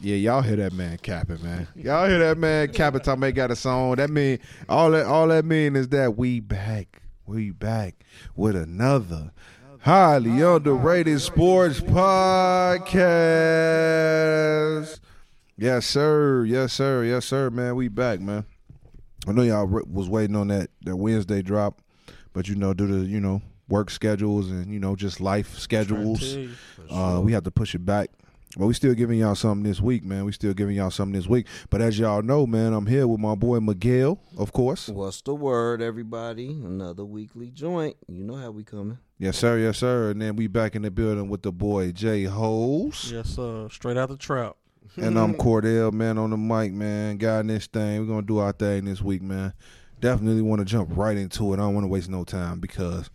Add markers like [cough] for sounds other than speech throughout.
Yeah, y'all hear that man capping, man. Y'all hear that man capping talking about got a song. That mean all that all that mean is that we back. We back with another highly underrated sports podcast. Yes, sir. Yes, sir. Yes, sir, man. We back, man. I know y'all was waiting on that that Wednesday drop, but you know, due to you know work schedules and you know just life schedules, uh, we had to push it back. But we still giving y'all something this week, man. We still giving y'all something this week. But as y'all know, man, I'm here with my boy Miguel, of course. What's the word, everybody? Another weekly joint. You know how we coming. Yes, sir. Yes, sir. And then we back in the building with the boy Jay Holes. Yes, sir. Straight out the trap. And I'm [laughs] Cordell, man, on the mic, man. Guiding this thing. We're gonna do our thing this week, man. Definitely want to jump right into it. I don't want to waste no time because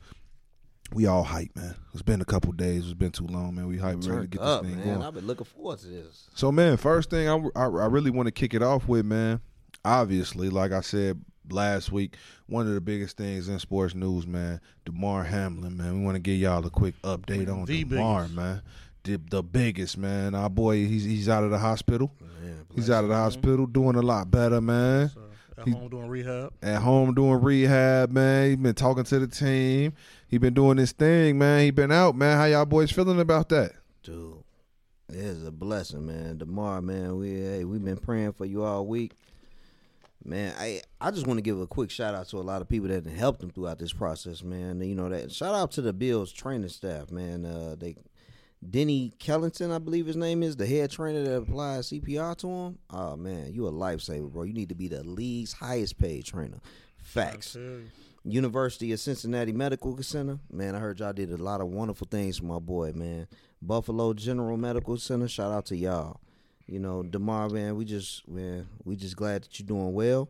we all hype, man. It's been a couple days. It's been too long, man. We hype ready to Turned get up, this thing man. going. I've been looking forward to this. So, man, first thing I, I, I really want to kick it off with, man. Obviously, like I said last week, one of the biggest things in sports news, man, Damar Hamlin, man. We want to give y'all a quick update on The Damar, biggest. man. The, the biggest, man. Our boy, he's he's out of the hospital. Man, He's out of the hospital, doing a lot better, man. So at He- home doing rehab. At home doing rehab, man. He's been talking to the team. He been doing this thing, man. He been out, man. How y'all boys feeling about that? dude. It is a blessing, man. Damar, man, we hey, we've been praying for you all week. Man, I I just want to give a quick shout out to a lot of people that helped him throughout this process, man. You know that shout out to the Bills training staff, man. Uh, they Denny Kellington, I believe his name is, the head trainer that applied CPR to him. Oh man, you a lifesaver, bro. You need to be the league's highest paid trainer. Facts. University of Cincinnati Medical Center. Man, I heard y'all did a lot of wonderful things for my boy, man. Buffalo General Medical Center. Shout out to y'all. You know, Damar, man, we just man, we just glad that you're doing well.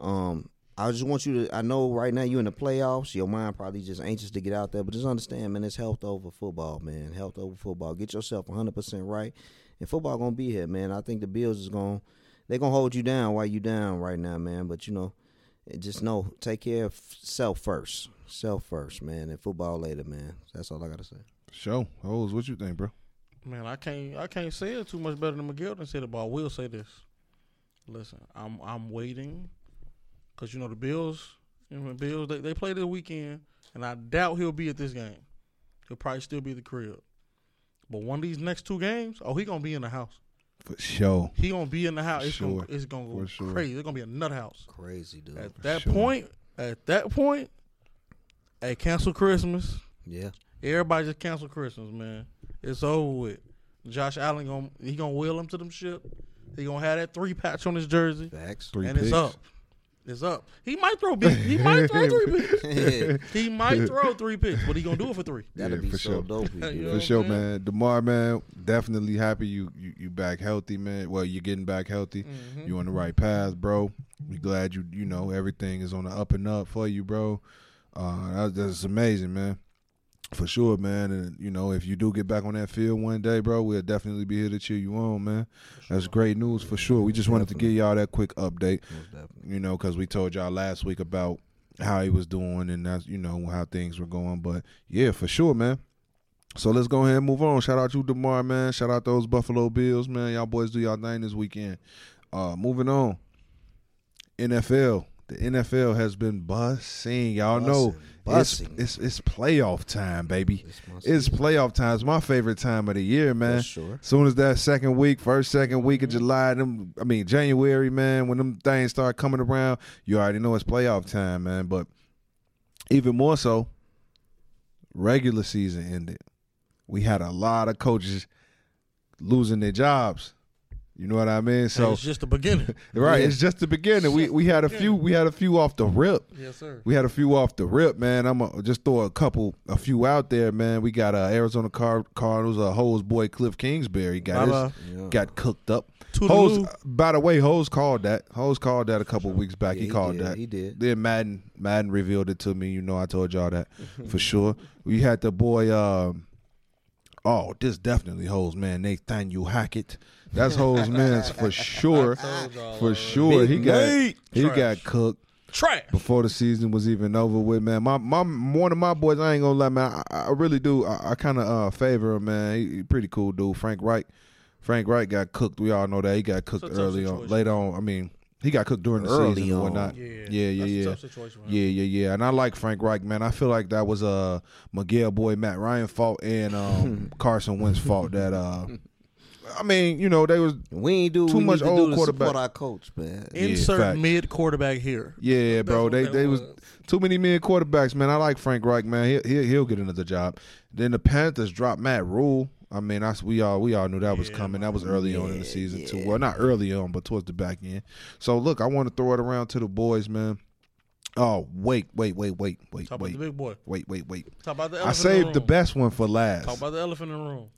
Um, I just want you to I know right now you're in the playoffs, your mind probably just anxious to get out there, but just understand, man, it's health over football, man. Health over football. Get yourself 100% right. And football going to be here, man. I think the Bills is going to they're going to hold you down while you down right now, man, but you know, just know, take care of self first. Self first, man, and football later, man. That's all I gotta say. Show. Hose, what you think, bro? Man, I can't I can't say it too much better than Miguel done said it, but I will say this. Listen, I'm I'm waiting because you know the Bills, you know, the Bills they, they play this weekend, and I doubt he'll be at this game. He'll probably still be at the crib. But one of these next two games, oh, he gonna be in the house. For sure. He gonna be in the house. It's Sure. gonna it's gonna go For sure. crazy. It's gonna be a nut house. Crazy, dude. At that sure. point, at that point, hey, cancel Christmas. yeah, Everybody just cancel Christmas, man. It's over with. Josh Allen gonna he gonna wheel him to them ship. He gonna have that three patch on his jersey, facts. Three and picks. it's up. It's up. He might throw big. He might throw three [laughs] picks. [laughs] He might throw three picks, but he gonna do it for three. [laughs] That'd Yeah, be for so sure. dope. You know For sure, I'm man. Damar, man, definitely happy you, you you back healthy, man. Well, you're getting back healthy. Mhm. You on the right path, bro. We glad you you know everything is on the up and up for you, bro. Uh, that, that's amazing, man. For sure, man. And you know, if you do get back on that field one day, bro, we'll definitely be here to cheer you on, man. That's great news for sure. We just wanted to give y'all that quick update, you know, because we told y'all last week about how he was doing and that's you know how things were going. But yeah, for sure, man. So let's go ahead and move on. Shout out to Damar, man. Shout out those Buffalo Bills, man. Y'all boys do y'all thing this weekend. Uh, moving on. NFL. The NFL has been bussing. Y'all know Bussing. it's it's playoff time, baby. It's, It's playoff time. It's my favorite time of the year, man. for sure. Soon as that second week, first second week Mm-hmm. of July, them I mean January, man, when them things start coming around, you already know it's playoff time, man. But even more so, regular season ended. We had a lot of coaches losing their jobs. You know what I mean? So So it's just the beginning. [laughs] right, Yeah. it's just the beginning. We we had a few we had a few off the rip. yes, sir. We had a few off the rip, man. I'm gonna just throw a couple, a few out there, man. We got uh, Arizona Car- Cardinals, uh, Hose boy Cliff Kingsbury got his, Bye-bye. Yeah. got cooked up. Toodaloo. Hose, by the way, Hose called that. Hose called that a couple weeks back. Yeah, he, called did. that. He did. Then Madden, Madden revealed it to me. You know, I told y'all that [laughs] for sure. We had the boy. Um, oh, this definitely Hose man. Nathaniel Hackett. That's [laughs] Hose man's for sure. For sure, he got Nate. he got cooked trash. before the season was even over with, man. My my one of my boys, I ain't gonna lie, man. I, I really do. I, I kind of uh, favor him, man. He, he pretty cool dude, Frank Reich. Frank Reich got cooked. We all know that he got cooked It's a tough early on. situation. Later on, I mean, he got cooked during the Early season and whatnot. Yeah, Yeah, yeah, That's a yeah. tough situation. for. Yeah, yeah, yeah. And I like Frank Reich, man. I feel like that was uh Miguel boy Matt Ryan fault and um [laughs] Carson Wentz fault that uh I mean, you know, they was We ain't do Too we much need to old do to quarterback. support our coach, man. Insert facts. mid quarterback here. yeah, bro. what They they was was. too many mid quarterbacks, man. I like Frank Reich, man. He he he'll get another job. Then the Panthers dropped Matt Rhule. I mean, I, we all we all knew that was coming. That was early on in the Yeah, season too. Well, not early on, but towards the back end. So look, I want to throw it around to the boys, man. Oh wait, wait, wait, wait, wait, Talk about the wait, big boy. wait, wait, wait. Talk about the I elephant in saved the the room. best one for last. Talk about the elephant in the room.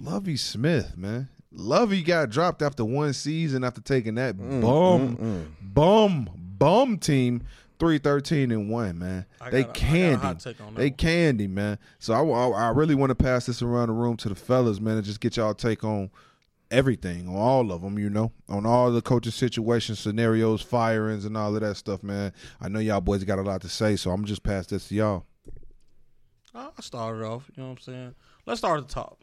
Lovie Smith, man. Lovie got dropped after one season after taking that Mm, bum, bum, bum team three thirteen and one, man. I they got a- I got a candy, on they one. candy, man. So I, I, I really want to pass this around the room to the fellas, man, and just get y'all take on everything, on all of them, you know, on all the coaching situations, scenarios, firings, and all of that stuff, man. I know y'all boys got a lot to say, so I'm just pass this to y'all. I started off. You know what I'm saying? Let's start at the top.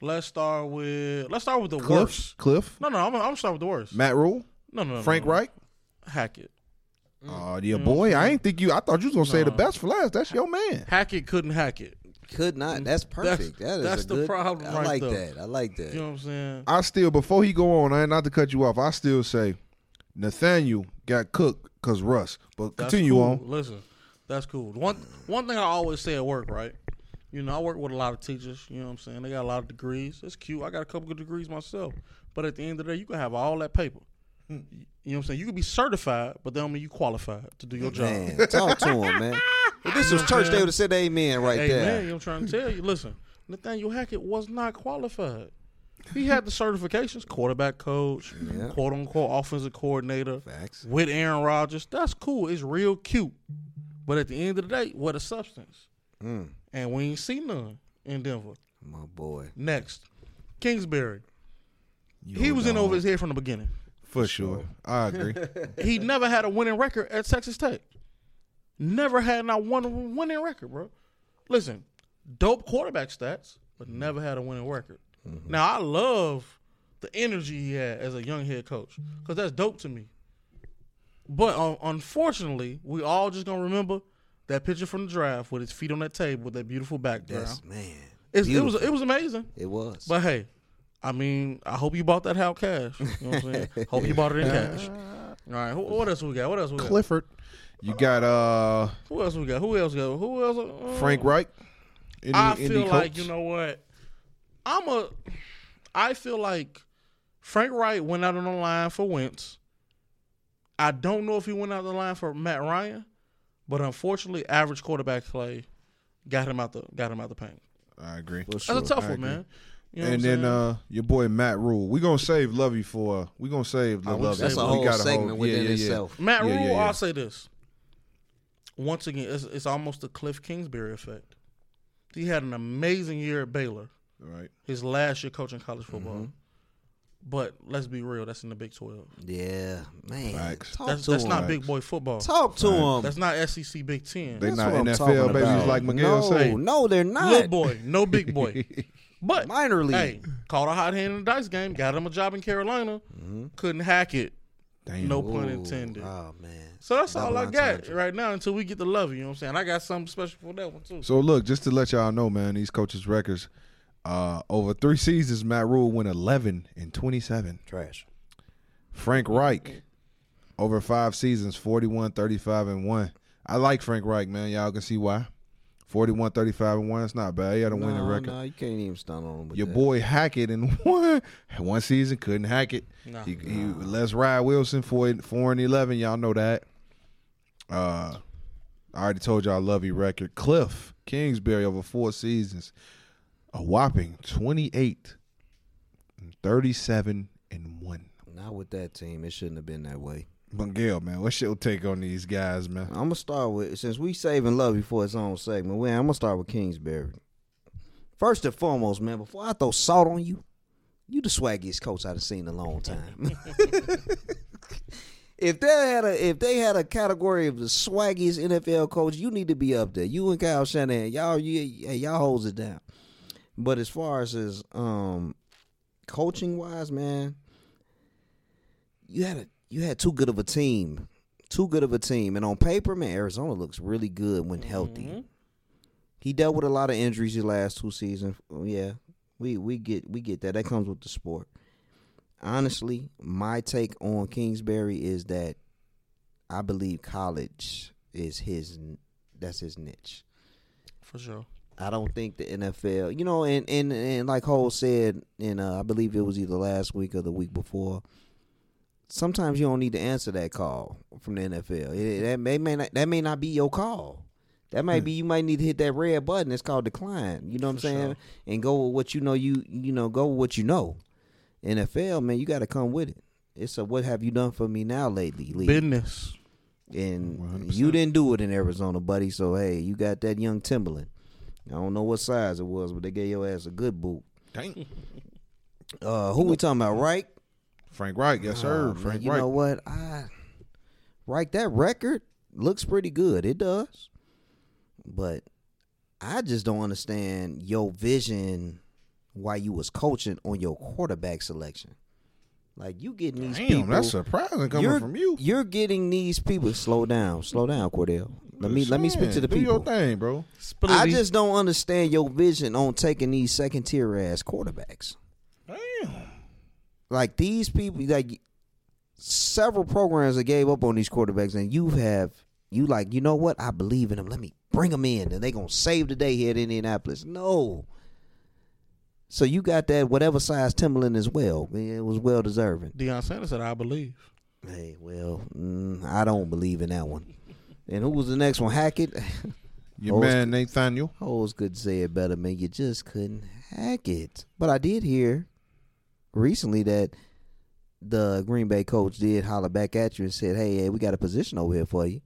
Let's start with let's start with the Cliff, worst. Cliff, No, no, I'm, I'm gonna start with the worst. Matt Rhule, no, no, no, Frank no, no. Reich. Hackett. Oh, yeah, mm. boy. I ain't think you. I thought you was gonna say the best for last. That's your man. Hackett couldn't hack it. Could not. Mm. That's perfect. That is that's a the good, problem I right like there. that. I like that. You know what I'm saying? I still before he go on, I ain't not to cut you off. I still say Nathaniel got cooked because Russ. But That's continue cool. on. Listen, that's cool. One one thing I always say at work, right? You know, I work with a lot of teachers. You know what I'm saying? They got a lot of degrees. It's cute. I got a couple good degrees myself. But at the end of the day, you can have all that paper. Hmm. You know what I'm saying? You can be certified, but that don't mean you qualified to do your job. Man, talk to him, man. [laughs] If this was church, they would have said amen right Hey there. man, you know what I'm trying to tell you. Listen, Nathaniel Hackett was not qualified. He had the certifications, quarterback coach, Yeah. quote unquote offensive coordinator Facts. with Aaron Rodgers. That's cool. It's real cute. But at the end of the day, what a substance. Mm, And we ain't seen none in Denver. my boy. Next, Kingsbury. You He know, was in over his head from the beginning. for sure. I agree. [laughs] he never had a winning record at Texas Tech. Never had not one winning record, bro. Listen, dope quarterback stats, but never had a winning record. Now I love the energy he had as a young head coach because that's dope to me. But um, unfortunately, we all just gonna remember that picture from the draft with his feet on that table with that beautiful background. That's man. It's, it was it was amazing. It was. But hey, I mean, I hope you bought that house cash. You know what I'm saying? [laughs] hope you bought it in cash. All right, who, what else we got? What else we got? Clifford. You got uh Who else we got? Who else got? Who else? Uh, Frank Reich. Any, I any feel like coach? you know what. I'm a. I feel like Frank Reich went out on the line for Wentz. I don't know if he went out the line for Matt Ryan, but unfortunately, average quarterback play got him out the got him out the paint. I agree. For That's sure. a tough I one, agree. man. You know and then uh your boy Matt Rhule. We're gonna save Lovie for uh, we gonna save I the wanna Lovie. save That's a We whole got segment within itself. Matt Yeah, Rule, yeah, yeah. I'll say this. Once again, it's, it's almost the Cliff Kingsbury effect. He had an amazing year at Baylor, All right. his last year coaching college football. Mm-hmm. But let's be real, that's in the Big 12. Yeah, man. Facts. Talk That's, to that's him. not big boy football. Talk to him. That's not SEC Big 10. They That's not what I'm NFL talking babies about. like Miguel no, say. No, they're not. Little boy, no big boy. [laughs] But Minor league. hey, caught a hot hand in the dice game, got him a job in Carolina, Mm-hmm. couldn't hack it. Damn. No pun intended. Oh man. So that's all I got entendre. right now until we get the love. You know what I'm saying? I got something special for that one too. So look, just to let y'all know, man, these coaches' records. Uh, over three seasons, Matt Rhule went eleven and twenty-seven. Trash. Frank Reich, over five seasons, 41, 35, and one. I like Frank Reich, man. Y'all can see why. 41, 35, and one. It's not bad. He had a winning no, record. No, you can't even stun on him. With Your that. boy Hackett in [laughs] one one season couldn't hack it. Nah. he, he Les Ride Wilson four four and eleven. Y'all know that. Uh, I already told y'all Lovie record. Cliff Kingsbury over four seasons, a whopping twenty eight, thirty seven and one. Not with that team. It shouldn't have been that way. Miguel, man, what's your take on these guys, man? I'm gonna start with since we saving love before its own segment. Well, I'm gonna start with Kingsbury. First and foremost, man, before I throw salt on you, you the swaggiest coach I've seen in a long time. [laughs] if they had a if they had a category of the swaggiest NFL coach, you need to be up there. You and Kyle Shanahan, y'all, you, y'all holds it down. But as far as his um coaching wise, man, you had a you had too good of a team, too good of a team, and on paper, man, Arizona looks really good when healthy. Mhm. He dealt with a lot of injuries the last two seasons. Oh, Yeah, we we get we get that. That comes with the sport. Honestly, my take on Kingsbury is that I believe college is his. That's his niche. For sure. I don't think the NFL, you know, and and, and like Cole said, in uh, I believe it was either last week or the week before. Sometimes you don't need to answer that call from the NFL. It- that may, may not, that may not be your call. That might be you might need to hit that red button. It's called decline. You know what For I'm saying? sure. And go with what you know. You you know go with what you know. NFL man, you got to come with it. It's a what have you done for me now lately, Lee? Business. and 100%. you didn't do it in Arizona, buddy. So hey, you got that young Timberland. I don't know what size it was, but they gave your ass a good boot. Dang. [laughs] Uh, who we talking about? Reich? Frank Reich, yes sir. Oh, man, Frank you Reich. know what? I Reich that record looks pretty good. It does, but I just don't understand your vision. Why you was coaching on your quarterback selection? Like you getting these Damn, people. that's surprising coming from you. You're getting these people. Slow down, slow down, Cordell. Let me let me speak to the Do people. your thing, bro. I just don't understand your vision on taking these second tier ass quarterbacks. Damn. Like these people, like several programs that gave up on these quarterbacks, and you have you like you know what? I believe in them. Let me bring them in, and they gonna save the day here at Indianapolis. No. So you got that whatever size Timberland as well. It was well deserving. Deion Sanders said, "I believe." Hey, well, mm, I don't believe in that one. And who was the next one? Hackett. [laughs] Your Oh, man Nathaniel. Hoes could say it better, man. You just couldn't hack it. But I did hear recently that the Green Bay coach did holler back at you and said, "Hey, hey, we got a position over here for you."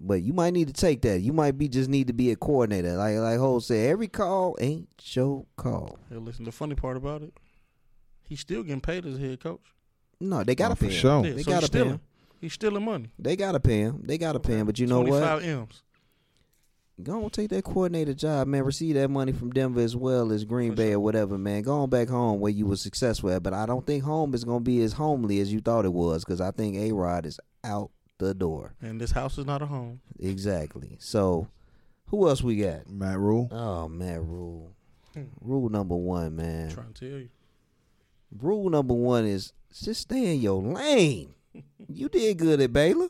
But you might need to take that. You might be just need to be a coordinator. Like like Ho said, every call ain't your call. Hey, listen, the funny part about it, he's still getting paid as a head coach. No, they gotta Oh, for pay him. sure. Yeah, They so gotta he's pay him. He's stealing money. They gotta pay him. They gotta pay him. But you know what? 25 M's. Go on, take that coordinator job, man. Receive that money from Denver as well as Green For Bay sure. or whatever, man. Go on back home where you were successful at. But I don't think home is going to be as homely as you thought it was because I think A Rod is out the door. And this house is not a home. Exactly. So, who else we got? Matt Rhule. Oh, man, Rule. Hmm. Rule number one, I'm man. trying to tell you. Rule number one is just stay in your lane. You did good at Baylor.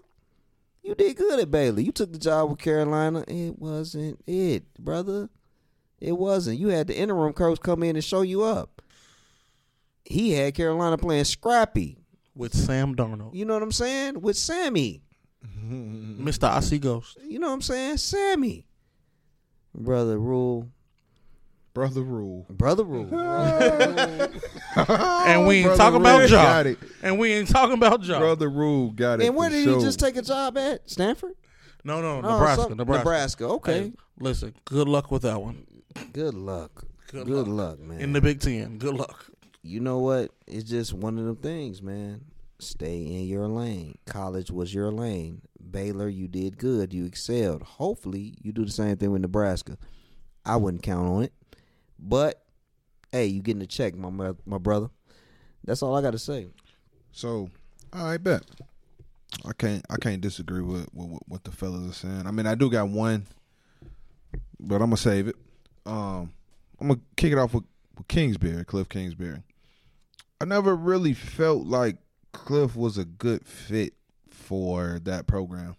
You did good at Baylor. You took the job with Carolina. It wasn't it, brother. It wasn't. You had the interim coach come in and show you up. He had Carolina playing scrappy. With Sam Darnold. You know what I'm saying? With Sammy. Mr. I See Ghost. You know what I'm saying? Sammy. Brother Rule. Brother Rule. Brother Rule. [laughs] [laughs] And we ain't Brother talking about Rule job. Got it. And we ain't talking about job. Brother Rule got it. and where for did sure. he just take a job at? Stanford? No, no, Oh, Nebraska. so- Nebraska. Nebraska. Okay. Hey, listen, good luck with that one. Good luck. Good Good, luck. luck. man. In the Big Ten. Good luck. you know what? It's just one of them things, man. Stay in your lane. College was your lane. Baylor, you did good. You excelled. Hopefully, you do the same thing with Nebraska. I wouldn't count on it, but hey, you getting a check, my my brother. That's all I got to say. So, I bet. I can't. I can't disagree with, what the fellas are saying. I mean, I do got one, but I'm gonna save it. Um, I'm gonna kick it off with, with Kingsbury, Cliff Kingsbury. I never really felt like Cliff was a good fit for that program.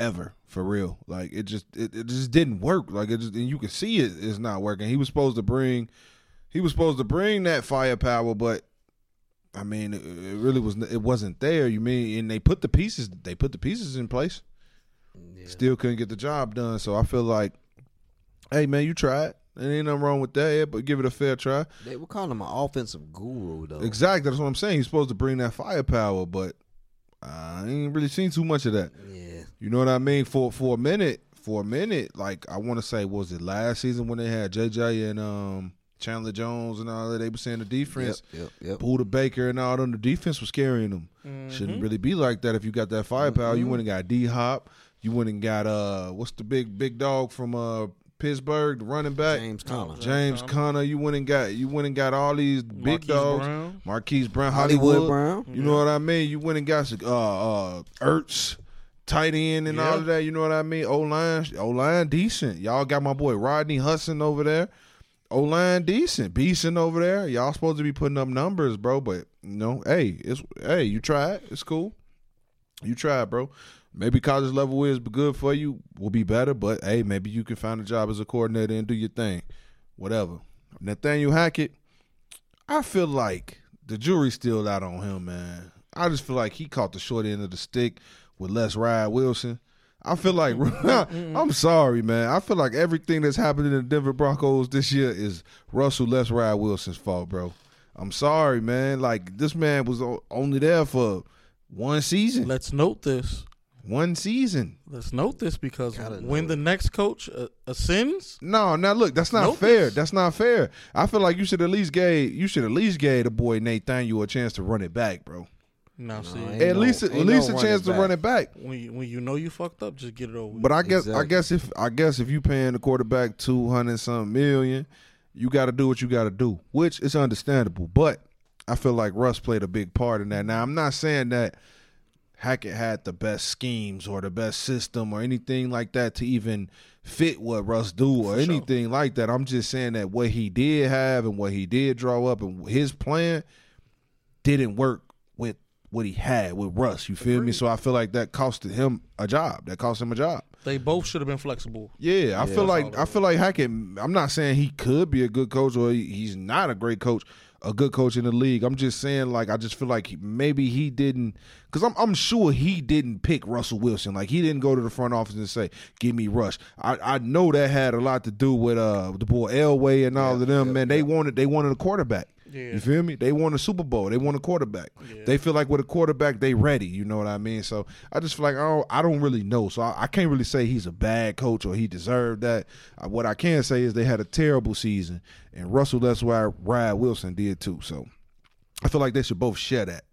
Ever for real, like it just it, it just didn't work. Like it just and you can see it is not working. He was supposed to bring, he was supposed to bring that firepower, but I mean, it, it really was. It wasn't there. You mean, and they put the pieces. They put the pieces in place. Still couldn't get the job done. So I feel like, hey man, you tried. There ain't nothing wrong with that. But give it a fair try. They were calling him an offensive guru, though. Exactly. That's what I'm saying. He's supposed to bring that firepower, but I ain't really seen too much of that. Yeah. You know what I mean? For for a minute, for a minute, like I want to say, was it last season when they had JJ and um Chandler Jones and all that? They were saying the defense. Yep. Yep. Yep. Budda Baker and all them, the defense was carrying them. Mm-hmm. Shouldn't really be like that if you got that firepower. You went and got D Hop. You went and got uh, what's the big big dog from uh Pittsburgh, the running back. James Conner. James James Conner. Conner, you went and got you went and got all these big Marquise dogs. Brown. Marquise Brown, Hollywood, Hollywood, Brown. You know what I mean? You went and got some, uh uh Ertz, tight end and all of that. You know what I mean? O line, O line decent. Y'all got my boy Rodney Hudson over there. O line decent, Beeson over there. Y'all supposed to be putting up numbers, bro. But you know, hey, it's hey, you try it. It's cool. You tried, bro. Maybe college level is good for you. Will be better, but hey, maybe you can find a job as a coordinator and do your thing. Whatever. Nathaniel Hackett, I feel like the jury's still out on him, man. I just feel like he caught the short end of the stick with Les Ride Wilson. I feel like [laughs] I'm sorry, man. I feel like everything that's happening in the Denver Broncos this year is Russell Les Ride Wilson's fault, bro. I'm sorry, man. Like this man was only there for one season. Let's note this. One season. Let's note this because Gotta when note the next coach uh, ascends, No, now look, that's not Nope. fair. That's not fair. I feel like you should at least gave you should at least gave the boy Nathaniel a chance to run it back, bro. Now see, ain't At no- least ain't at least no a running chance to back. run it back. when you, when you know you fucked up, just get it over. with. But I guess I Exactly. guess if I guess if you paying the quarterback two hundred some million, you got to do what you got to do, which is understandable. But I feel like Russ played a big part in that. Now I'm not saying that Hackett had the best schemes or the best system or anything like that to even fit what Russ do or For sure. anything like that. I'm just saying that what he did have and what he did draw up and his plan didn't work with what he had with Russ. You feel me? So I feel like that costed him a job. That cost him a job. they both should have been flexible. Yeah, I feel like I feel like Hackett. I'm not saying he could be a good coach or he's not a great coach, a good coach in the league. I'm just saying like I just feel like maybe he didn't because I'm I'm sure he didn't pick Russell Wilson. Like he didn't go to the front office and say, "Give me Rush." I I know that had a lot to do with uh the boy Elway and all of them. man, they wanted they wanted a quarterback. Yeah. You feel me? They want a Super Bowl. They want a quarterback. They feel like with a quarterback, they ready. You know what I mean? So I just feel like I don't, I don't really know. So I, I can't really say he's a bad coach or he deserved that. Uh, what I can say is they had a terrible season, and Russell that's why Ryan Wilson did too. So I feel like they should both share that.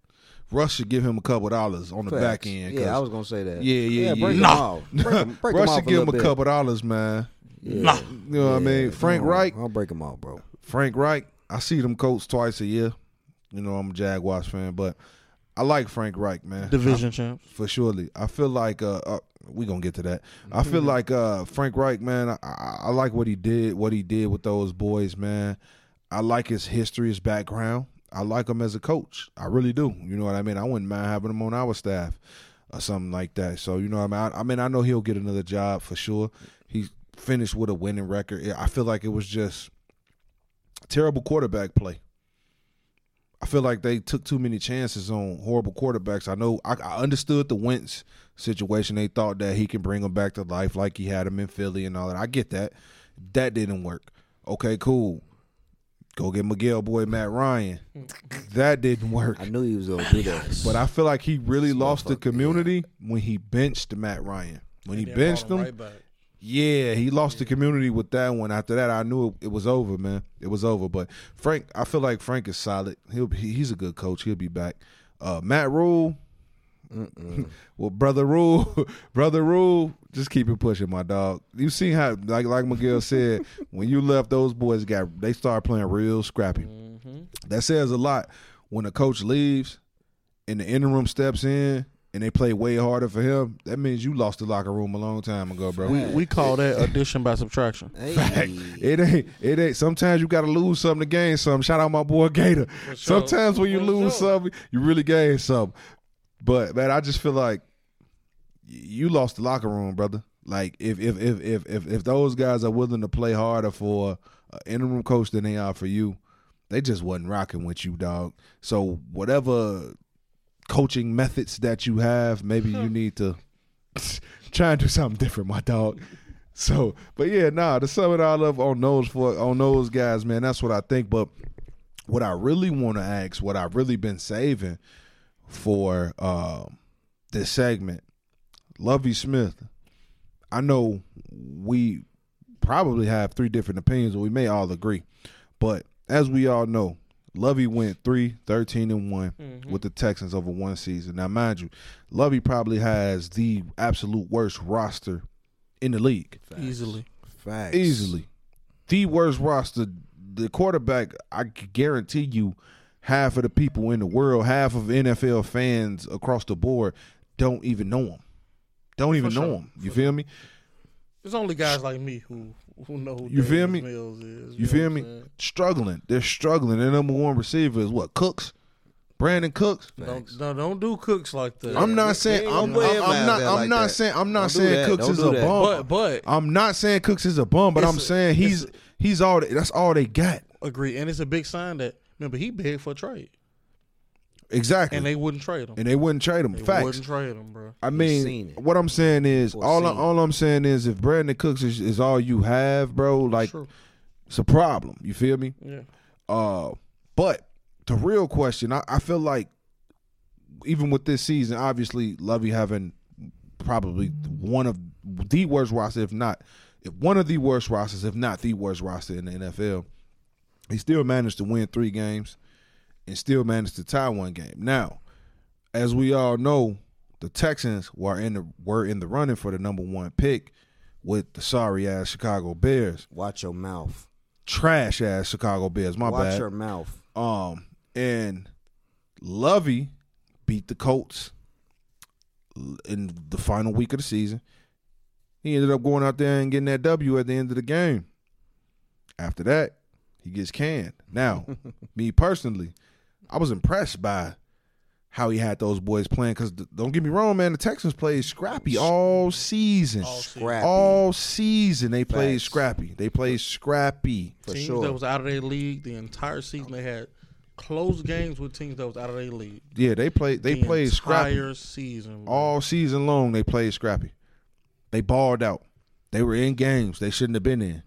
Russ should give him a couple dollars on the back end. Yeah, I was gonna say that. Yeah, yeah, break yeah. them Nah. off. Break 'em- break [laughs] 'em Russ should give him a bit. couple dollars, man. Yeah. Nah. You know what I mean? Frank I'll- Reich, I'll break him off, bro. Frank Reich, I see them coach twice a year. You know, I'm a Jaguars fan, but I like Frank Reich, man. Division champs. for surely. I feel like uh, uh we gonna get to that. I feel like uh Frank Reich, man. I, I, I like what he did, what he did with those boys, man. I like his history, his background. I like him as a coach. I really do. You know what I mean? I wouldn't mind having him on our staff or something like that. So you know, what I mean, I, I mean, I know he'll get another job for sure. He finished with a winning record. I feel like it was just terrible quarterback play. I feel like they took too many chances on horrible quarterbacks. I know I, I understood the Wentz situation. They thought that he can bring him back to life like he had him in Philly and all that. I get that. That didn't work. Okay, cool. Go get Miguel boy Matt Ryan. [laughs] That didn't work. I knew he was gonna do that. But I feel like he really This lost the motherfucker, community when he benched Matt Ryan. When he Then benched him, right back. Yeah, he lost the community with that one. After that, I knew it, it was over, man. It was over. But Frank, I feel like Frank is solid. He'll he, he's a good coach. He'll be back. Uh, Matt Rhule, [laughs] well, brother Rule, [laughs] brother Rule, just keep it pushing, my dog. You see how, like like Miguel said, [laughs] when you left, those boys got they started playing real scrappy. Mm-hmm. That says a lot. When a coach leaves and the interim steps in and they play way harder for him, that means you lost the locker room a long time ago, bro. We we call that [laughs] addition by subtraction. Hey, It ain't. It ain't. Sometimes you got to lose something to gain something. Shout out my boy Gator. sure. Sometimes when you For lose sure. something, you really gain something. But man, I just feel like you lost the locker room, brother. Like if if if if if, if those guys are willing to play harder for an interim coach than they are for you, they just wasn't rocking with you, dog. So whatever coaching methods that you have, maybe you need to [laughs] try and do something different, my dog. So, but yeah, nah, to sum it all up on those for on those guys, man, that's what I think. But what I really want to ask, what I've really been saving for um, this segment, Lovie Smith. I know we probably have three different opinions, or we may all agree. But as we all know, Lovie went 3 13 and one mm-hmm. with the Texans over one season. Now, mind you, Lovie probably has the absolute worst roster in the league. Easily. Facts. easily. The worst roster. The quarterback, I guarantee you, half of the people in the world, half of NFL fans across the board, don't even know him. Don't even know sure. him. You feel me? There's only guys like me who who know who You feel me? Mills is. You know feel me? Saying? Struggling. They're struggling. Their number one receiver is what? Cooks? Brandin Cooks? Don't, don't don't do cooks like that. I'm not saying I'm, I'm, I'm not I'm like not that. saying I'm not Don't saying. Cooks Don't is a that. bum. but but I'm not saying Cooks is a bum, but I'm a- saying he's it's he's all that's all they got. agree, and it's a big sign that remember he begged for a trade, Exactly. and they wouldn't trade him. and they wouldn't trade him. They Facts. wouldn't trade him, bro. I seen mean, it. what I'm saying is all I, all I'm saying is if Brandin Cooks is, is all you have, bro, like True. it's a problem. You feel me? Yeah. Uh, but the real question, I, I feel like even with this season, obviously Lovie having probably one of the worst rosters, if not if one of the worst rosters, if not the worst roster in the NFL, he still managed to win three games and still managed to tie one game. Now, as we all know, the Texans were in the were in the running for the number one pick with the sorry ass Chicago Bears, Watch your mouth. trash ass Chicago Bears. My Watch bad. your mouth. Um, and Lovie beat the Colts in the final week of the season. He ended up going out there and getting that W at the end of the game. After that, he gets canned. Now, [laughs] me personally, I was impressed by how he had those boys playing. Because don't get me wrong, man, the Texans played scrappy all season. All season. Scrappy. All season they played Facts. scrappy. They played scrappy. for teams sure. that was out of their league the entire season. They had close games with teams that was out of their league. Yeah, they played. They the played scrappy. entire season. bro. all season long they played scrappy. They balled out. They were in games they shouldn't have been in.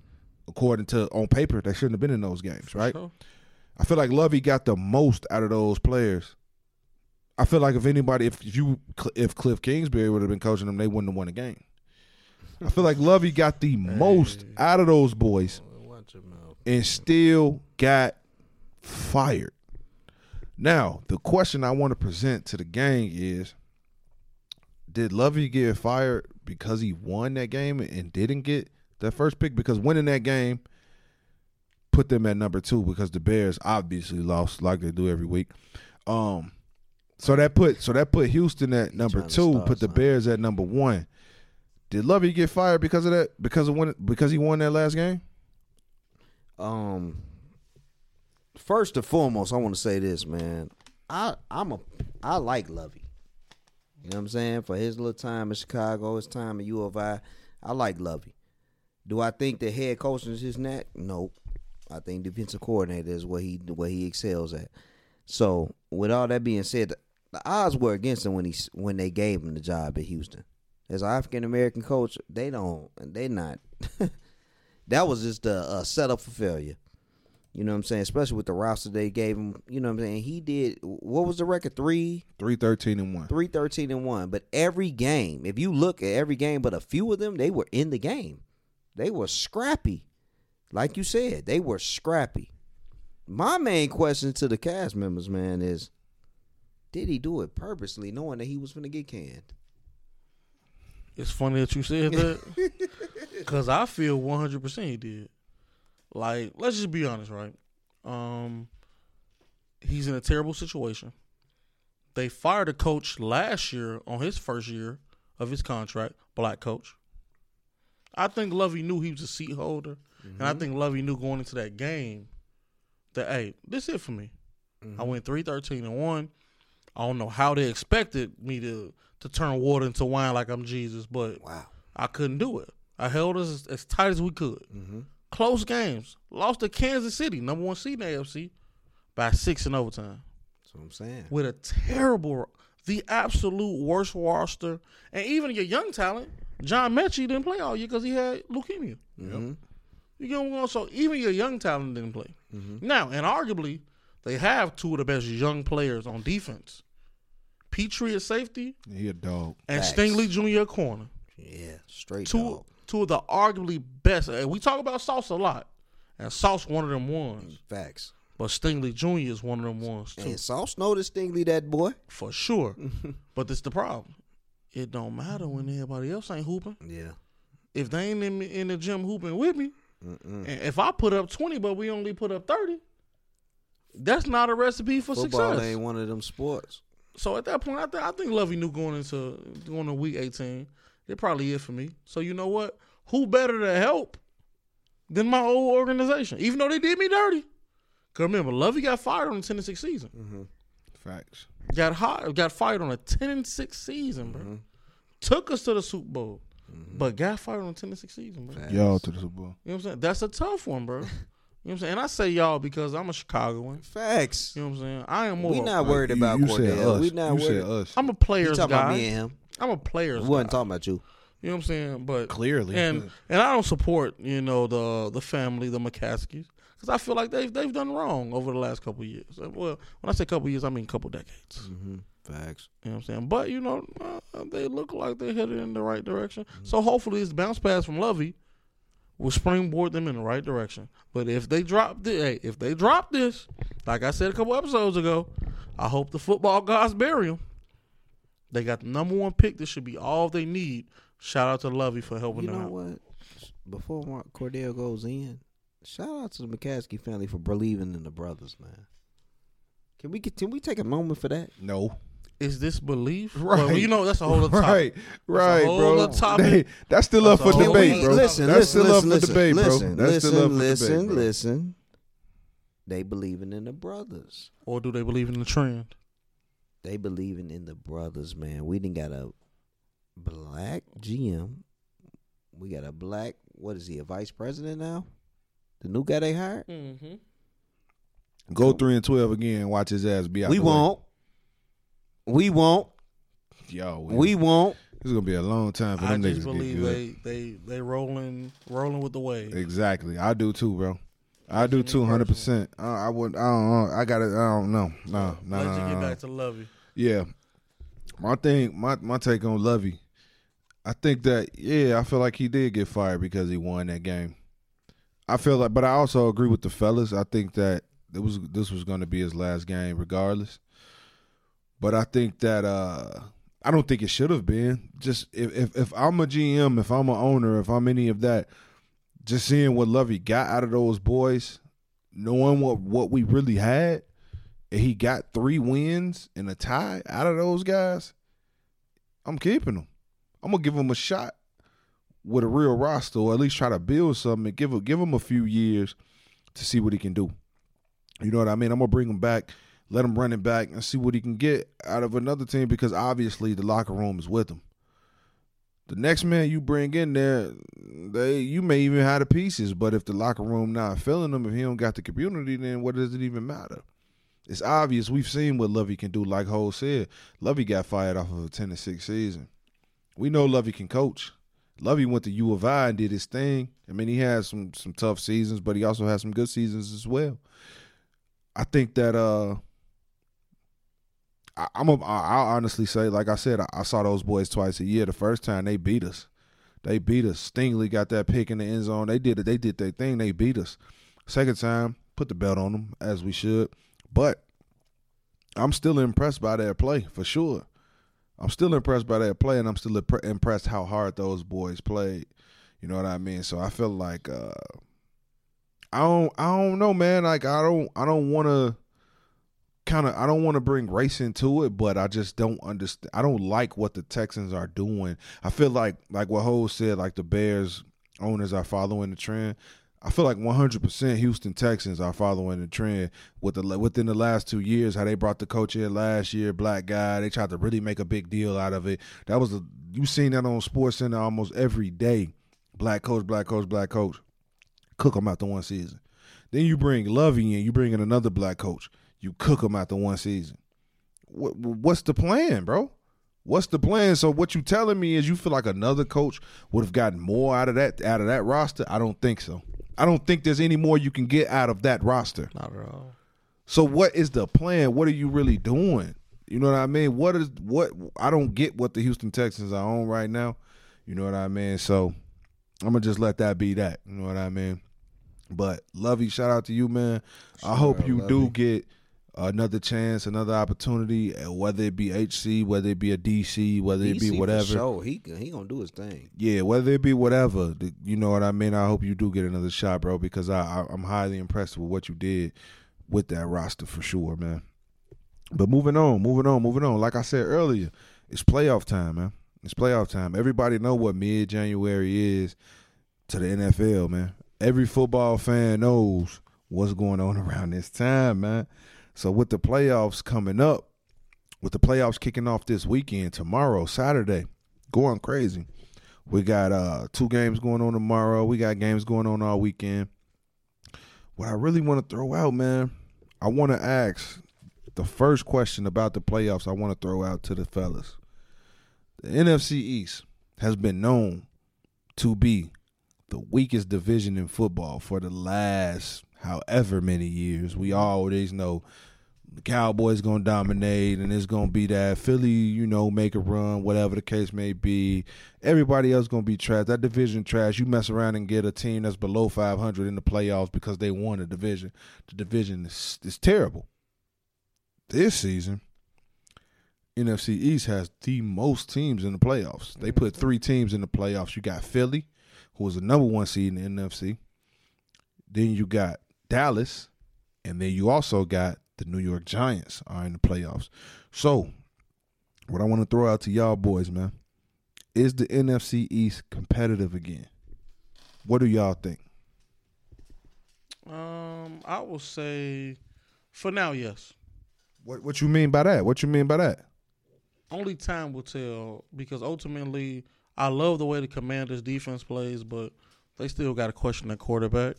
According to on paper, they shouldn't have been in those games, right? Sure. I feel like Lovie got the most out of those players. I feel like if anybody, if you, if Cliff Kingsbury would have been coaching them, they wouldn't have won the game. I feel like Lovie got the most out of those boys Watch your mouth. and still got fired. Now, the question I want to present to the gang is Did Lovie get fired because he won that game and didn't get that first pick? Because winning that game put them at number two because the Bears obviously lost like they do every week. Um so that put so that put Houston at number two, start put the. Bears at number one. Did Lovie get fired because of that? Because of when because he won that last game? Um, first and foremost, I want to say this, man. I I'm a I like Lovie. You know what I'm saying? For his little time in Chicago, his time at U of I, I like Lovie. Do I think the head coach is his neck? Nope. I think defensive coordinator is what he what he excels at. So, with all that being said, the, the odds were against him when he when they gave him the job at Houston. As an African American coach, they don't they not. [laughs] that was just a, a setup for failure. You know what I'm saying? Especially with the roster they gave him. You know what I'm saying? He did. What was the record? Three, Three thirteen and one. three, thirteen, and one. But every game, if you look at every game, but a few of them, they were in the game. They were scrappy, like you said. They were scrappy. My main question to the cast members, man, is: Did he do it purposely, knowing that he was going to get canned? It's funny that you said that [laughs] because I feel 100 percent he did. Like, let's just be honest, right? Um, he's in a terrible situation. They fired a coach last year on his first year of his contract, black coach. I think Lovie knew he was a seat holder, and I think Lovie knew going into that game that hey, this it for me. I went three thirteen and one. I don't know how they expected me to to turn water into wine like I'm Jesus, but Wow. I couldn't do it. I held us as, as tight as we could. Mm-hmm. Close games. Lost to Kansas City, number one seed in the AFC, by six in overtime That's what I'm saying. with a terrible, the absolute worst roster, and even your young talent, John Metchie didn't play all year because he had leukemia. Mm-hmm. You get what I'm going? So even your young talent didn't play. Mm-hmm. Now, and arguably, they have two of the best young players on defense. Pitre at safety He a dog. and Facts. Stingley Jr. corner. Yeah, straight Two dog. two of the arguably best. And we talk about Sauce a lot, and Sauce one of them ones. Facts. But Stingley Jr. is one of them ones too, And Sauce noticed Stingley that boy. for sure. [laughs] but this the problem. It don't matter when everybody else ain't hooping. Yeah. if they ain't in, in the gym hooping with me, Mm-mm. and if I put up twenty, but we only put up thirty, that's not a recipe for Football success. ain't one of them sports. So at that point, I, th- I think Lovie knew going into going to week eighteen, it probably is for me. So you know what? Who better to help than my old organization? Even though they did me dirty. Cause remember, Lovie got fired on the ten and six season. Mm-hmm. Facts. Got hot, got fired on a ten and six season, bro. Mm-hmm. Took us to the Super Bowl, but got fired on a ten and six season, bro. Y'all to the Super Bowl. You know what I'm saying? That's a tough one, bro. You know what I'm saying? And I say y'all because I'm a Chicagoan. Facts. You know what I'm saying? I am more. We not worried about you said Cordell. us. We not you worried. said us. I'm a You player's talking guy. about me and him? I'm a player's We wasn't guy. talking about you. You know what I'm saying? But Clearly. and and I don't support you know the the family, the McCaskeys, because I feel like they've they've done wrong over the last couple of years. Well, when I say couple years, I mean couple decades. Mm-hmm. Facts. You know what I'm saying? But you know, uh, they look like they're headed in the right direction. So hopefully, this bounce pass from Lovie will springboard them in the right direction. But if they drop the, hey, if they drop this, like I said a couple episodes ago, I hope the football gods bury them. They got the number one pick. This should be all they need. Shout out to Lovie for helping You them know what? Before Mark Cordell goes in, shout out to the McCaskey family for believing in the brothers, man. Can we get, can we take a moment for that? no. Is this belief? Right. Well, you know that's a whole other topic. Right, right, bro. They- that's still That's up for whole debate, bro. Listen, that's listen, still up listen, for debate, bro. listen, That's listen, still up for listen, debate, bro. listen. They believing in the brothers. Or do they believe in the trend? They believing in the brothers, man. We didn't got a black GM. We got a black. What is he? A vice president now? The new guy they hired. Mm-hmm. Go three and twelve again. Watch his ass be out. We the way. Won't. We won't. Yo, We won't. This is gonna be a long time for I them just niggas to get believe good. they they they rolling rolling with the wave. Exactly. I do too, bro. I do me too, hundred percent. I would. I don't know. I got it. I don't know. No, no, Let no, you no, get no. back to Lovie. Yeah. My thing, my my take on Lovie. I think that yeah, I feel like he did get fired because he won that game. I feel like, but I also agree with the fellas. I think that it was this was going to be his last game, regardless. But I think that uh I don't think it should have been. Just if, if if I'm a GM, if I'm an owner, if I'm any of that, just seeing what Lovie got out of those boys, knowing what what we really had, and he got three wins and a tie out of those guys, I'm keeping him. I'm gonna give him a shot with a real roster, or at least try to build something and give him give him a few years to see what he can do. You know what I mean? I'm gonna bring him back, let him run it back, and see what he can get out of another team because obviously the locker room is with him. The next man you bring in there, they you may even have the pieces, but if the locker room not filling them, if he don't got the community, then what does it even matter? It's obvious we've seen what Lovie can do. Like Ho said, Lovie got fired off of a ten to six season. We know Lovie can coach. Lovie went to U of I and did his thing. I mean, he had some some tough seasons, but he also had some good seasons as well. I think that uh, I, I'm a, I, I'll honestly say, like I said, I, I saw those boys twice a year. The first time they beat us, they beat us. Stingley got that pick in the end zone. They did it. They did their thing. They beat us. Second time, put the belt on them as we should. But I'm still impressed by their play for sure. I'm still impressed by their play, and I'm still impre- impressed how hard those boys played. You know what I mean? So I feel like uh, I don't I don't know, man. Like I don't I don't want to kind of I don't want to bring race into it, but I just don't understand. I don't like what the Texans are doing. I feel like like what Ho said, like the Bears owners are following the trend. I feel like 100% Houston Texans are following the trend with the within the last two years. How they brought the coach in last year, black guy. They tried to really make a big deal out of it. That was the you seen that on Sports Center almost every day. Black coach, black coach, black coach. Cook them out the one season. Then you bring Lovie in. You bring in another black coach. You cook them out the one season. What, what's the plan, bro? What's the plan? So what you telling me is you feel like another coach would have gotten more out of that out of that roster? I don't think so. I don't think there's any more you can get out of that roster. Not at all. So what is the plan? What are you really doing? You know what I mean? What is what I don't get what the Houston Texans are on right now. You know what I mean? So I'm gonna just let that be that. You know what I mean? But Lovie, shout out to you, man. I hope you do get another chance, another opportunity, uh, whether it be HC, whether it be a DC, whether it DC be for whatever. sure. he he gonna do his thing. Yeah, whether it be whatever, you know what I mean. I hope you do get another shot, bro, because I, I I'm highly impressed with what you did with that roster for sure, man. But moving on, moving on, moving on. Like I said earlier, it's playoff time, man. It's playoff time. Everybody know what mid January is to the NFL, man. Every football fan knows what's going on [laughs] around this time, man. So with the playoffs coming up, with the playoffs kicking off this weekend, tomorrow, Saturday, going crazy. We got uh two games going on tomorrow. We got games going on all weekend. What I really want to throw out, man, I want to ask the first question about the playoffs. I want to throw out to the fellas. The NFC East has been known to be the weakest division in football for the last however many years. We always know the Cowboys gonna dominate, and it's gonna be that Philly, you know, make a run, whatever the case may be. Everybody else is gonna be trash. That division trash. You mess around and get a team that's below 500 in the playoffs because they won a division. The division is is terrible. This season, NFC East has the most teams in the playoffs. They mm-hmm. put three teams in the playoffs. You got Philly, who was the number one seed in the NFC. Then you got Dallas, and then you also got the New York Giants are in the playoffs. So, what I want to throw out to y'all boys, man, is the NFC East competitive again? What do y'all think? Um, I will say, for now, yes. What What you mean by that? What you mean by that? Only time will tell because ultimately, I love the way the Commanders' defense plays, but they still got to question their quarterback.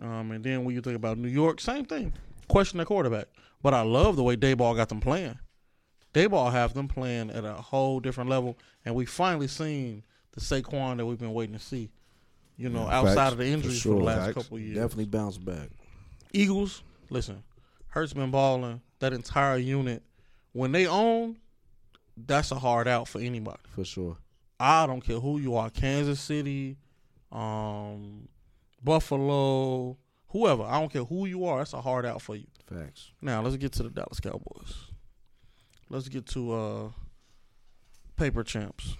Um, and then when you think about New York, same thing, question the quarterback. But I love the way Daboll got them playing. Daboll have them playing at a whole different level, and we finally seen the Saquon that we've been waiting to see. You know, Yeah, outside facts. of the injuries for, sure. the last Facts. couple of years. Definitely bounce back. Eagles, listen, Hurts been balling. That entire unit, when they own, that's a hard out for anybody. For sure. I don't care who you are, Kansas City, um, Buffalo, whoever. I don't care who you are. That's a hard out for you. Facts. Now let's get to the Dallas Cowboys. Let's get to uh, paper champs.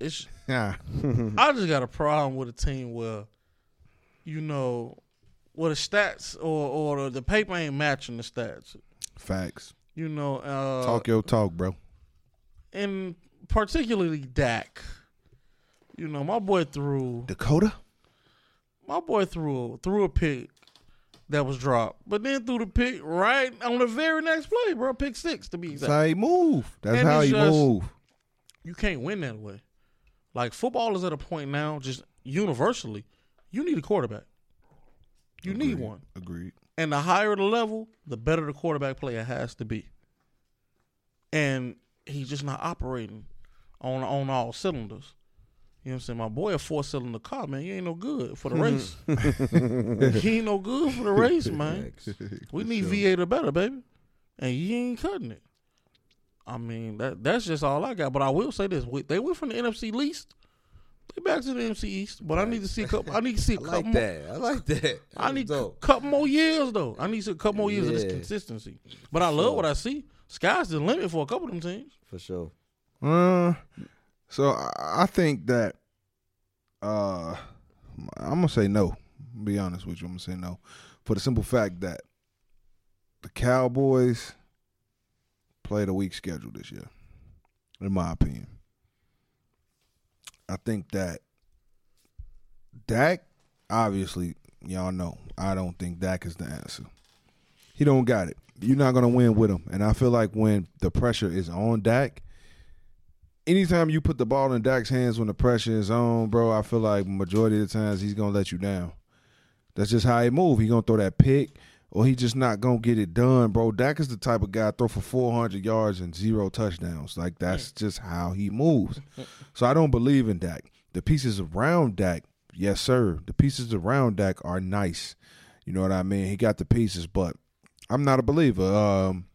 It's [laughs] Yeah, [laughs] I just got a problem with a team where, you know, where the stats or or the paper ain't matching the stats. facts. You know, uh, Talk your talk, bro. and particularly Dak. You know, my boy threw Dakota. My boy threw threw a pick that was dropped, but then threw the pick right on the very next play, bro. Pick six to be That's exact. how he move. That's And how he just- move. You can't win that way. Like football is at a point now, just universally, you need a quarterback. You need one. Agreed. And the higher the level, the better the quarterback player has to be. And he's just not operating on on all cylinders. You know what I'm saying? My boy a four cylinder car, man. You ain't no good for the [laughs] race. [laughs] he ain't no good for the race, man. We need V8 or better, baby. And you ain't cutting it. I mean, that that's just all I got. But I will say this: we- they went from the NFC least, they back to the NFC East. But I need to see a couple. I need to see a I couple like more. that. I like that. [laughs] I need a couple more years though. I need a couple more years of this consistency. But I love what I see. Sky's the limit for a couple of them teams. For sure. Uh, so I, think that uh, I'm gonna say no. Be honest with you, I'm gonna say no, for the simple fact that the Cowboys played a weak schedule this year, in my opinion. I think that Dak, obviously, y'all know, I don't think Dak is the answer. He don't got it. You're not gonna win with him, and I feel like when the pressure is on Dak, anytime you put the ball in Dak's hands when the pressure is on, bro, I feel like majority of the times he's gonna let you down. That's just how he move. He gonna throw that pick, or he just not gonna get it done, bro. Dak is the type of guy throw for four hundred yards and zero touchdowns. Like that's just how he moves. So I don't believe in Dak. The pieces around Dak, yes sir. The pieces around Dak are nice. You know what I mean? He got the pieces, but I'm not a believer. Um,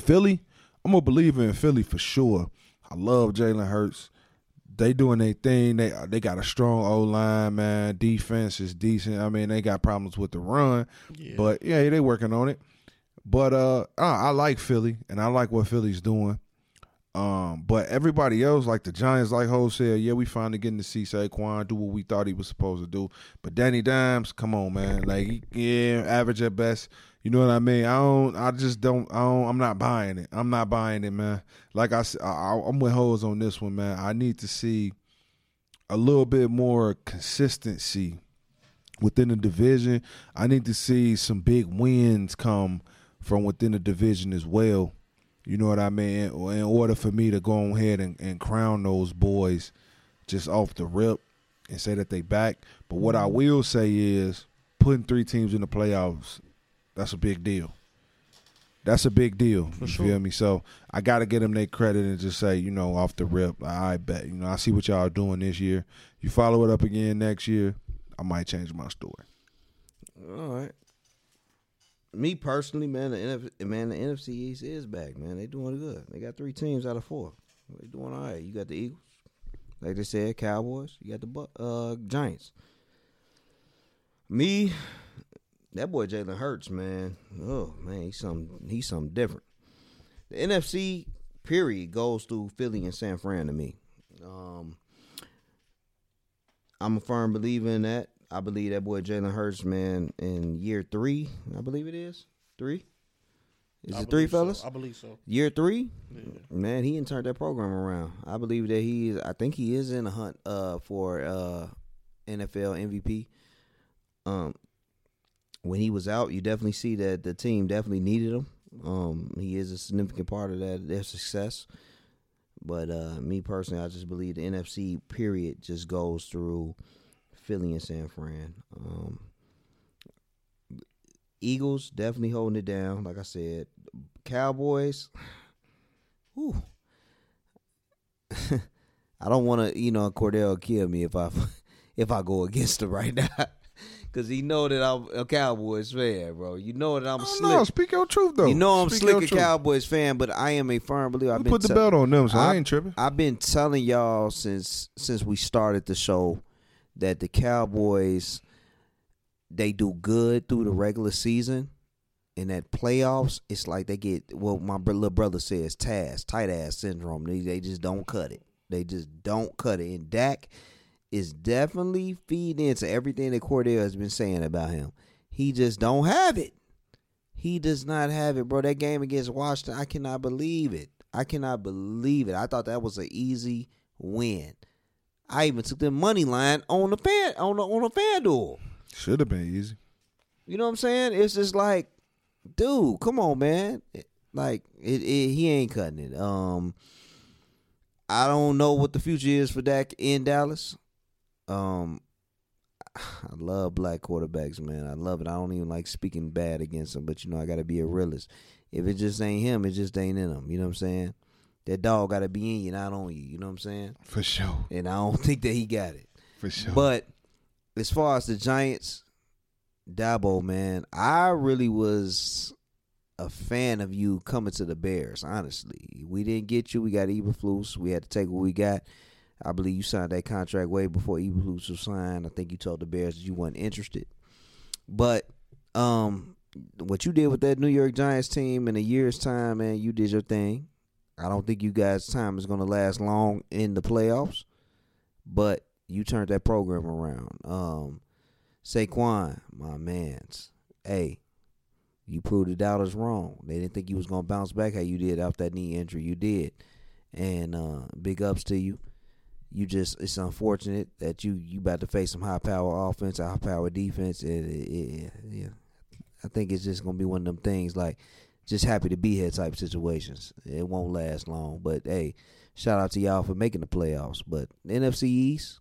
Philly, I'm a believer in Philly for sure. I love Jalen Hurts. They doing their thing. They they got a strong O line, man. Defense is decent. I mean, they got problems with the run, Yeah. but yeah, they working on it. But uh, I, I like Philly, and I like what Philly's doing. Um, but everybody else, like the Giants, like Ho said, yeah, we finally getting to see Saquon do what we thought he was supposed to do. But Danny Dimes, come on, man, like yeah, average at best. You know what I mean? I don't. I just don't. I don't. I'm not buying it. I'm not buying it, man. Like I, said, I'm with Hoes on this one, man. I need to see a little bit more consistency within the division. I need to see some big wins come from within the division as well. You know what I mean? In order for me to go ahead and, and crown those boys just off the rip and say that they back. But what I will say is putting three teams in the playoffs, that's a big deal. That's a big deal. you sure. feel me? So I got to get them their credit and just say, you know, off the rip, I bet. You know, I see what y'all are doing this year. You follow it up again next year, I might change my story. All right. Me personally, man, the NF, man, the NFC East is back, man. They doing good. They got three teams out of four. They doing all right. You got the Eagles, like they said, Cowboys. You got the uh, Giants. Me, that boy Jalen Hurts, man. Oh man, he's something. He's something different. The NFC period goes through Philly and San Fran to me. Um, I'm a firm believer in that. I believe that boy Jalen Hurts, man, in year three, I believe it is three. Is I it three, believe so. fellas? I believe so. Year three, Yeah. man, he didn't turn that program around. I believe that he is. I think he is in a hunt uh, for uh, NFL MVP. Um, when he was out, you definitely see that the team definitely needed him. Um, he is a significant part of that their success. But uh, me personally, I just believe the NFC period just goes through Philly and San Fran. Um, Eagles definitely holding it down. Like I said, Cowboys. Whew. [laughs] I don't want to, you know, Cordell kill me if I [laughs] if I go against him right now, [laughs] because he know that I'm a Cowboys fan, bro. You know that I'm Oh, slick. no, speak your truth though. you know I'm Speak slick a truth. Cowboys fan, but I am a firm believer. I've been put the tell- belt on them, so I, I- ain't tripping. I've been telling y'all since since we started the show that the Cowboys they do good through the regular season, and that playoffs it's like they get well. My little brother says Taz tight ass syndrome. They they just don't cut it. They just don't cut it. And Dak is definitely feeding into everything that Cordell has been saying about him. He just don't have it. He does not have it, bro. That game against Washington, I cannot believe it. I cannot believe it. I thought that was an easy win. I even took the money line on the fan on the on the FanDuel. Should have been easy. You know what I'm saying? It's just like, dude, come on, man. Like it, it he ain't cutting it. Um, I don't know what the future is for Dak in Dallas. Um, [sighs] I love black quarterbacks, man. I love it. I don't even like speaking bad against them, but you know I got to be a realist. If it just ain't him, it just ain't in him. You know what I'm saying? That dog got to be in you, not on you. You know what I'm saying? For sure. And I don't [laughs] think that he got it. For sure. But as far as the Giants, Dabo, man, I really was a fan of you coming to the Bears. Honestly, we didn't get you. We got Eberflus. We had to take what we got. I believe you signed that contract way before Eberflus was signed. I think you told the Bears that you weren't interested. But um, what you did with that New York Giants team in a year's time, man, you did your thing. I don't think you guys' time is going to last long in the playoffs, but you turned that program around. Um, Saquon, my man's, hey, you proved the doubters wrong. They didn't think you was gonna bounce back how you did after that knee injury. You did, and uh, big ups to you. You just it's unfortunate that you you about to face some high power offense, high power defense. It, it, it, yeah, I think it's just gonna be one of them things like just happy to be here type situations. It won't last long, but hey, shout out to y'all for making the playoffs. But NFC East,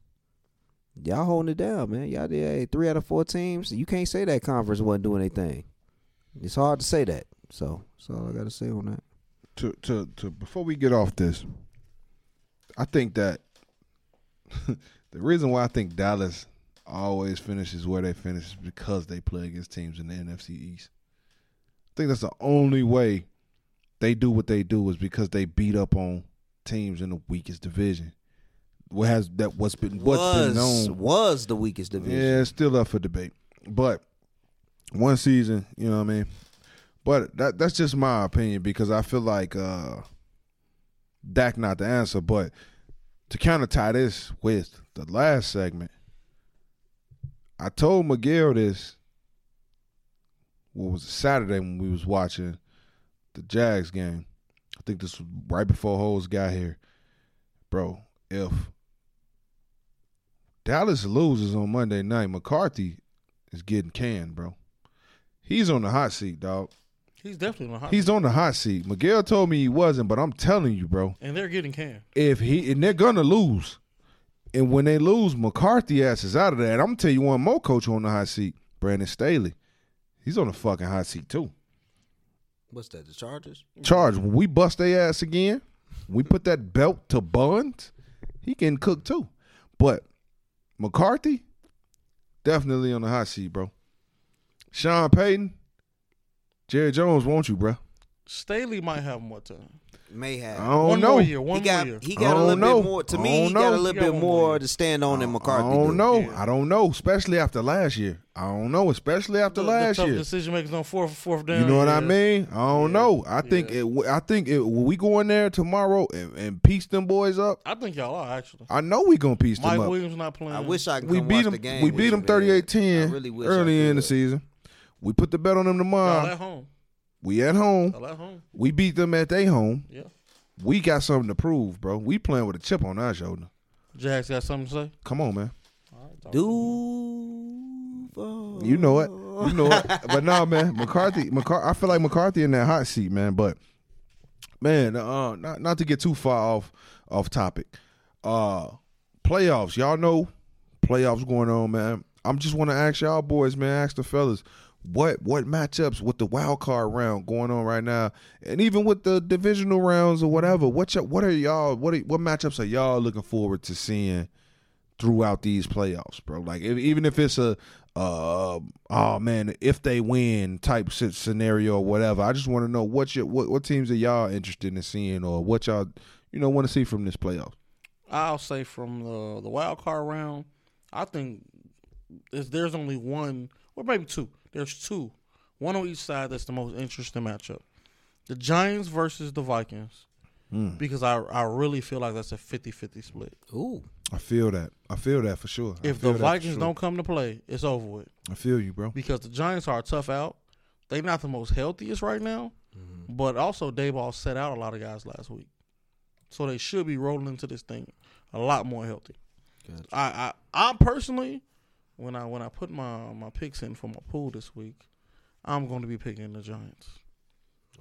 y'all holding it down, man. Y'all did hey, three out of four teams. You can't say that conference wasn't doing anything. It's hard to say that. So that's all I got to say on that. to to to before we get off this, I think that [laughs] the reason why I think Dallas always finishes where they finish is because they play against teams in the NFC East. I think that's the only way they do what they do is because they beat up on teams in the weakest division. What has that what's been what's was been known was the weakest division. yeah, it's still up for debate. But one season, you know what I mean? But that that's just my opinion because I feel like uh Dak not the answer. But to counter tie this with the last segment, I told Miguel this. What was it, Saturday when we was watching the Jags game? I think this was right before Hoes got here, bro. If Dallas loses on Monday night, McCarthy is getting canned, bro. He's on the hot seat, dog. He's definitely on the hot. He's on the hot seat. Miguel told me he wasn't, but I'm telling you, bro. and they're getting canned. If he and they're gonna lose, and when they lose, McCarthy ass is out of there. And I'm gonna tell you one more coach on the hot seat, Brandon Staley. He's on the fucking hot seat too. What's that? The Chargers? Charge when we bust their ass again, we put that belt to Buns. He can cook too, but McCarthy definitely on the hot seat, bro. Sean Payton, Jerry Jones want you, bro. Staley might have more time. May have. I don't one know. more year. One he got more year. he got a don't little know. bit more. To me, don't he got a little got bit more more year. to stand on than McCarthy. I don't do. know. Yeah. I don't know, especially after last year. I don't know, especially after The- the last tough year. decision makers on fourth fourth down. You know what I mean? I don't Yeah. know. I think Yeah. it. I think it. When we go in there tomorrow and, and piece them boys up, I think y'all are actually. I know we gonna piece Mike them up. Mike Williams not playing. I wish I could we come beat watch them. the game. We beat them man. 38-10 I really early in the season. We put the bet on them y'all tomorrow. at home. We at home. Y'all at home. We beat them at their home. Yeah. We got something to prove, bro. We playing with a chip on our shoulder. Jags got something to say. Come on, man. All right, talk Duval. You know it. You know it. [laughs] But no, man, McCarthy. McCarthy. I feel like McCarthy in that hot seat, man. But man, uh, not not to get too far off off topic. Uh, playoffs. Y'all know playoffs going on, man. I'm just want to ask y'all boys, man. Ask the fellas. What what matchups with the wild card round going on right now, and even with the divisional rounds or whatever? What y- what are y'all what are, what matchups are y'all looking forward to seeing throughout these playoffs, bro? Like if, even if it's a uh, oh man, if they win type scenario or whatever, I just want to know what your what, what teams are y'all interested in seeing or what y'all you know want to see from this playoff. I'll say from the the wild card round, I think there's, there's only one, or maybe two. There's two, one on each side. That's the most interesting matchup: the Giants versus the Vikings, Mm. because I I really feel like that's a 50-50 split. Ooh. I feel that. I feel that for sure. If the Vikings sure. don't come to play, it's over with. I feel you, bro. Because the Giants are a tough out. They're not the most healthiest right now, but also Daboll set out a lot of guys last week, so they should be rolling into this thing a lot more healthy. Gotcha. I, I I personally, when I when I put my my picks in for my pool this week, I'm going to be picking the Giants.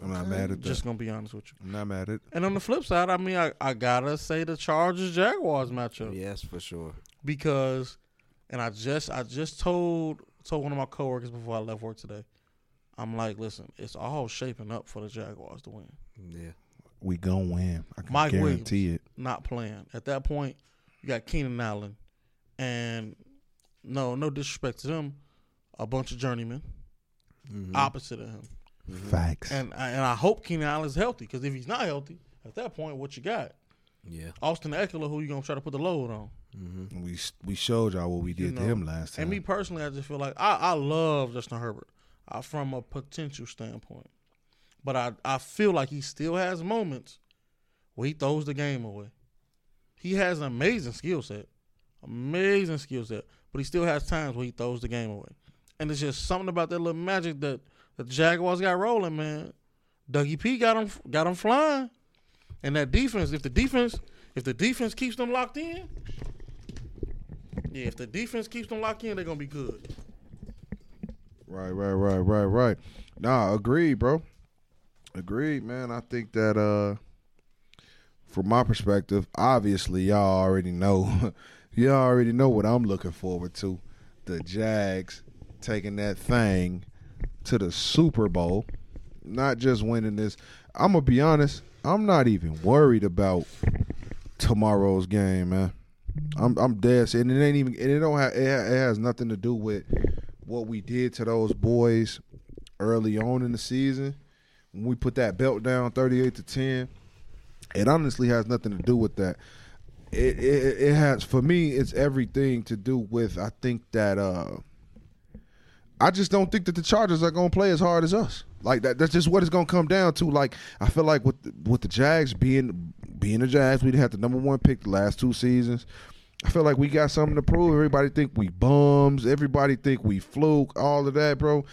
I'm not mad at that. Just gonna be honest with you. I'm not mad at. It. And on the flip side, I mean, I, I gotta say the Chargers Jaguars matchup Yes, for sure. because, and I just I just told told one of my coworkers before I left work today. I'm like, listen, it's all shaping up for the Jaguars to win. Yeah. We gonna win. I can Mike guarantee it. Not playing at that point. You got Keenan Allen, and no, no disrespect to them, a bunch of journeymen Mhm. opposite of him. Facts. And I, and I hope Keenan Allen's healthy because if he's not healthy, at that point, what you got? Yeah. Austin Ekeler, who you gonna try to put the load on? Mm-hmm. we we showed y'all what we You did to him last time. And me personally, I just feel like I, I love Justin Herbert uh, from a potential standpoint, but I I feel like he still has moments where he throws the game away. He has an amazing skill set, amazing skill set, but he still has times where he throws the game away. And it's just something about that little magic that the Jaguars got rolling, man. Dougie P got him got him flying, and that defense. If the defense if the defense keeps them locked in, yeah, if the defense keeps them locked in, they're gonna be good. Right, right, right, right, right. Nah, agreed, bro. Agreed, man. I think that uh from my perspective, obviously y'all already know [laughs] y'all already know what I'm looking forward to. The Jags taking that thing to the Super Bowl. Not just winning this. I'm gonna be honest, I'm not even worried about tomorrow's game, man. I'm I'm dead and it ain't even and it don't have it has nothing to do with what we did to those boys early on in the season when we put that belt down 38 to 10 it honestly has nothing to do with that it, it it has for me it's everything to do with i think that uh i just don't think that the chargers are to play as hard as us Like that. That's just what it's gonna come down to. Like I feel like with the, with the Jags being being the Jags, we had the number one pick the last two seasons. I feel like we got something to prove. Everybody think we bums. Everybody think we fluke. All of that, bro.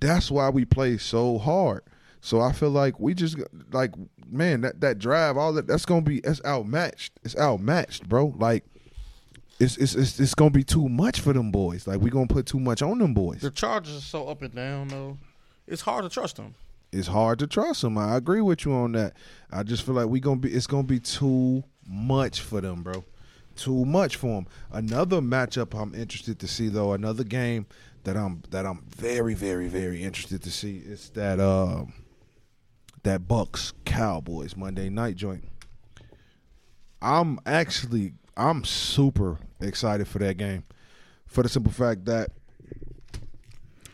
That's why we play so hard. So I feel like we just like man that that drive all that that's gonna be that's outmatched. It's outmatched, bro. Like it's it's it's, it's gonna be too much for them boys. Like we gonna put too much on them boys. The Chargers are so up and down though. It's hard to trust them. It's hard to trust them. I agree with you on that. I just feel like we gonna be. It's gonna be too much for them, bro. Too much for them. Another matchup I'm interested to see though. Another game that I'm that I'm very very very interested to see is that uh that Bucks Cowboys Monday night joint. I'm actually I'm super excited for that game for the simple fact that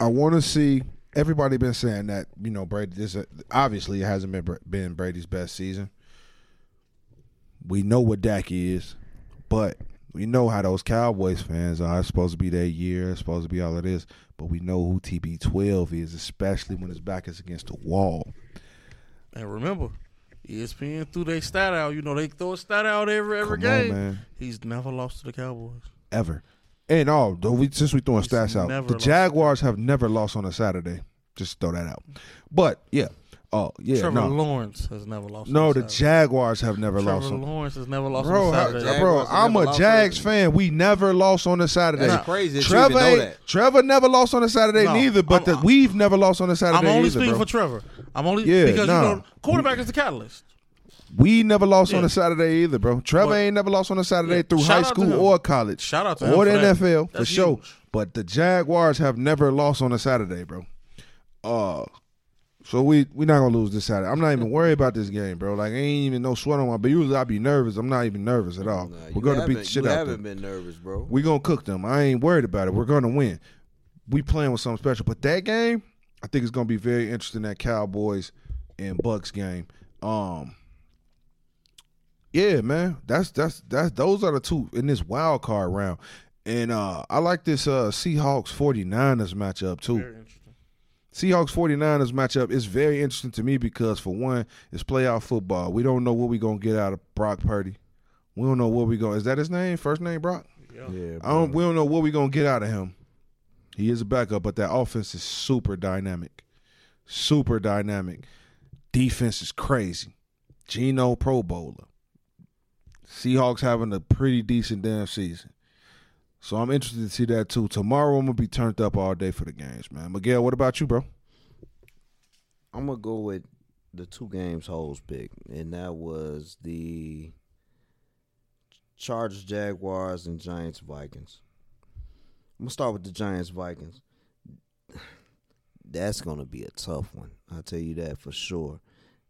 I want to see everybody been saying that you know Brady this obviously it hasn't been been Brady's best season. We know what Dak is, but we know how those Cowboys fans are. It's supposed to be their year. It's supposed to be all of this, but we know who TB12 is, especially when his back is against the wall. And remember, ESPN threw their stat out. You know they throw a stat out every every Come on, game. man. He's never lost to the Cowboys. ever. And all though we since we throwing He's stats out, the. Jaguars have never lost on a Saturday. Just throw that out. But yeah, oh yeah, Trevor no, Lawrence has never lost. no, the Jaguars have never Trevor lost on. Lawrence has never lost Bro, on I- Saturday. Jaguars bro, have I'm a lost Jags fan. We never lost on a Saturday. That's crazy that you Trevor, even know that. Trevor never lost on a Saturday No, neither, but I'm- the, we've never lost on a Saturday I'm only either, speaking bro. for Trevor. I'm only Yeah, because nah. you know quarterback is the catalyst. we never lost on a Saturday either, bro. Trevor But- ain't never lost on a Saturday Yeah, through high school or college. Shout out to him or for the that. NFL for That's sure. But the Jaguars have never lost on a Saturday, bro. Uh so we we not gonna lose this Saturday. I'm not even worried about this game, bro. Like I ain't even no sweat on my. But usually I be nervous. I'm not even nervous at all. Nah, We're gonna beat the haven't- shit you out haven't them. been nervous, bro. We gonna cook them. I ain't worried about it. We're gonna win. We playing with something special. But that game, I think it's gonna be very interesting. That Cowboys and Bucks game. Um. Yeah, man. That's that's that's those are the two in this wild card round. And uh I like this uh Seahawks 49ers matchup too. Very interesting. Seahawks 49ers matchup is very interesting to me because for one, it's playoff football. We don't know what we're gonna get out of Brock Purdy. We don't know what we're going to. is that his name? First name Brock? Yeah. Yeah, I don't we don't know what we're gonna get out of him. He is a backup, but that offense is super dynamic. Super dynamic. Defense is crazy. Geno Pro Bowler. Seahawks having a pretty decent damn season. So I'm interested to see that too. Tomorrow I'm gonna be turned up all day for the games, man. Miguel, what about you, bro? I'm gonna go with the two games holes pick, and that was the Chargers, Jaguars, and Giants, Vikings. I'm gonna start with the Giants, Vikings. That's gonna be a tough one. I'll tell you that for sure.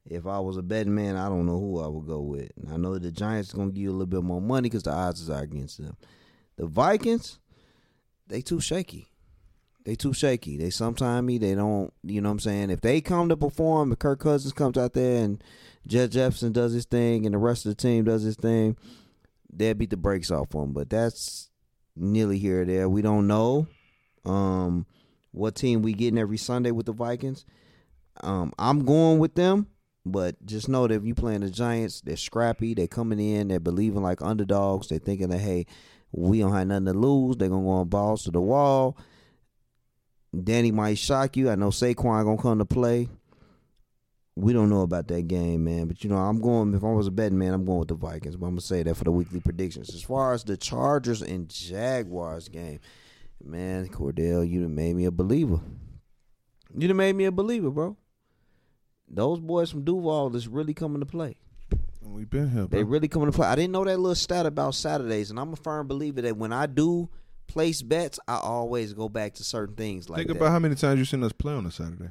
If I was a betting man, I don't know who I would go with. And I know the Giants are gonna give you a little bit more money because the odds are against them. The Vikings, they too shaky they too shaky. They sometimey they don't you know what I'm saying. If they come to perform, if Kirk Cousins comes out there and Jet Jefferson does his thing and the rest of the team does his thing, they'll beat the brakes off them. But that's nearly here or there. We don't know um, what team we getting every Sunday with the Vikings. Um, I'm going with them, but just know that if you playing the Giants, they're scrappy. They're coming in. They're believing like underdogs. They're thinking that hey, we don't have nothing to lose. They're gonna go on balls to the wall. Danny might shock you. I know Saquon gonna come to play. We don't know about that game, man. But you know, I'm going. If I was a betting man, I'm going with the Vikings. But I'm gonna say that for the weekly predictions. As far as the Chargers and Jaguars game, man, Cordell, you done made me a believer. You done made me a believer, bro. Those boys from Duval is really coming to play. We've been here, bro. They really coming to play. I didn't know that little stat about Saturdays, and I'm a firm believer that when I do place bets, I always go back to certain things like Think that. about how many times you seen us play on a Saturday.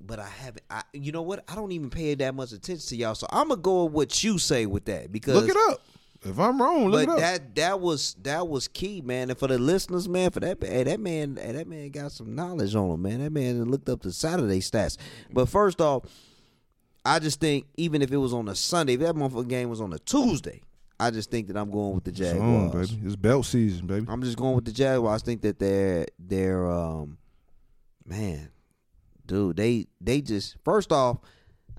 but I haven't. I, you know what? I don't even pay that much attention to y'all, so I'm gonna go with what you say with that because Look it up. If I'm wrong, look But it up. that that was that was key, man. And for the listeners, man, for that hey, that man, hey, that man got some knowledge on him, man. That man looked up the Saturday stats. But first off, I just think even if it was on a Sunday, if that motherfucking game was on a Tuesday, I just think that I'm going with the It's on, Jaguars. baby. It's belt season, baby. I'm just going with the Jaguars. I think that they're they're um man, dude, they they just first off,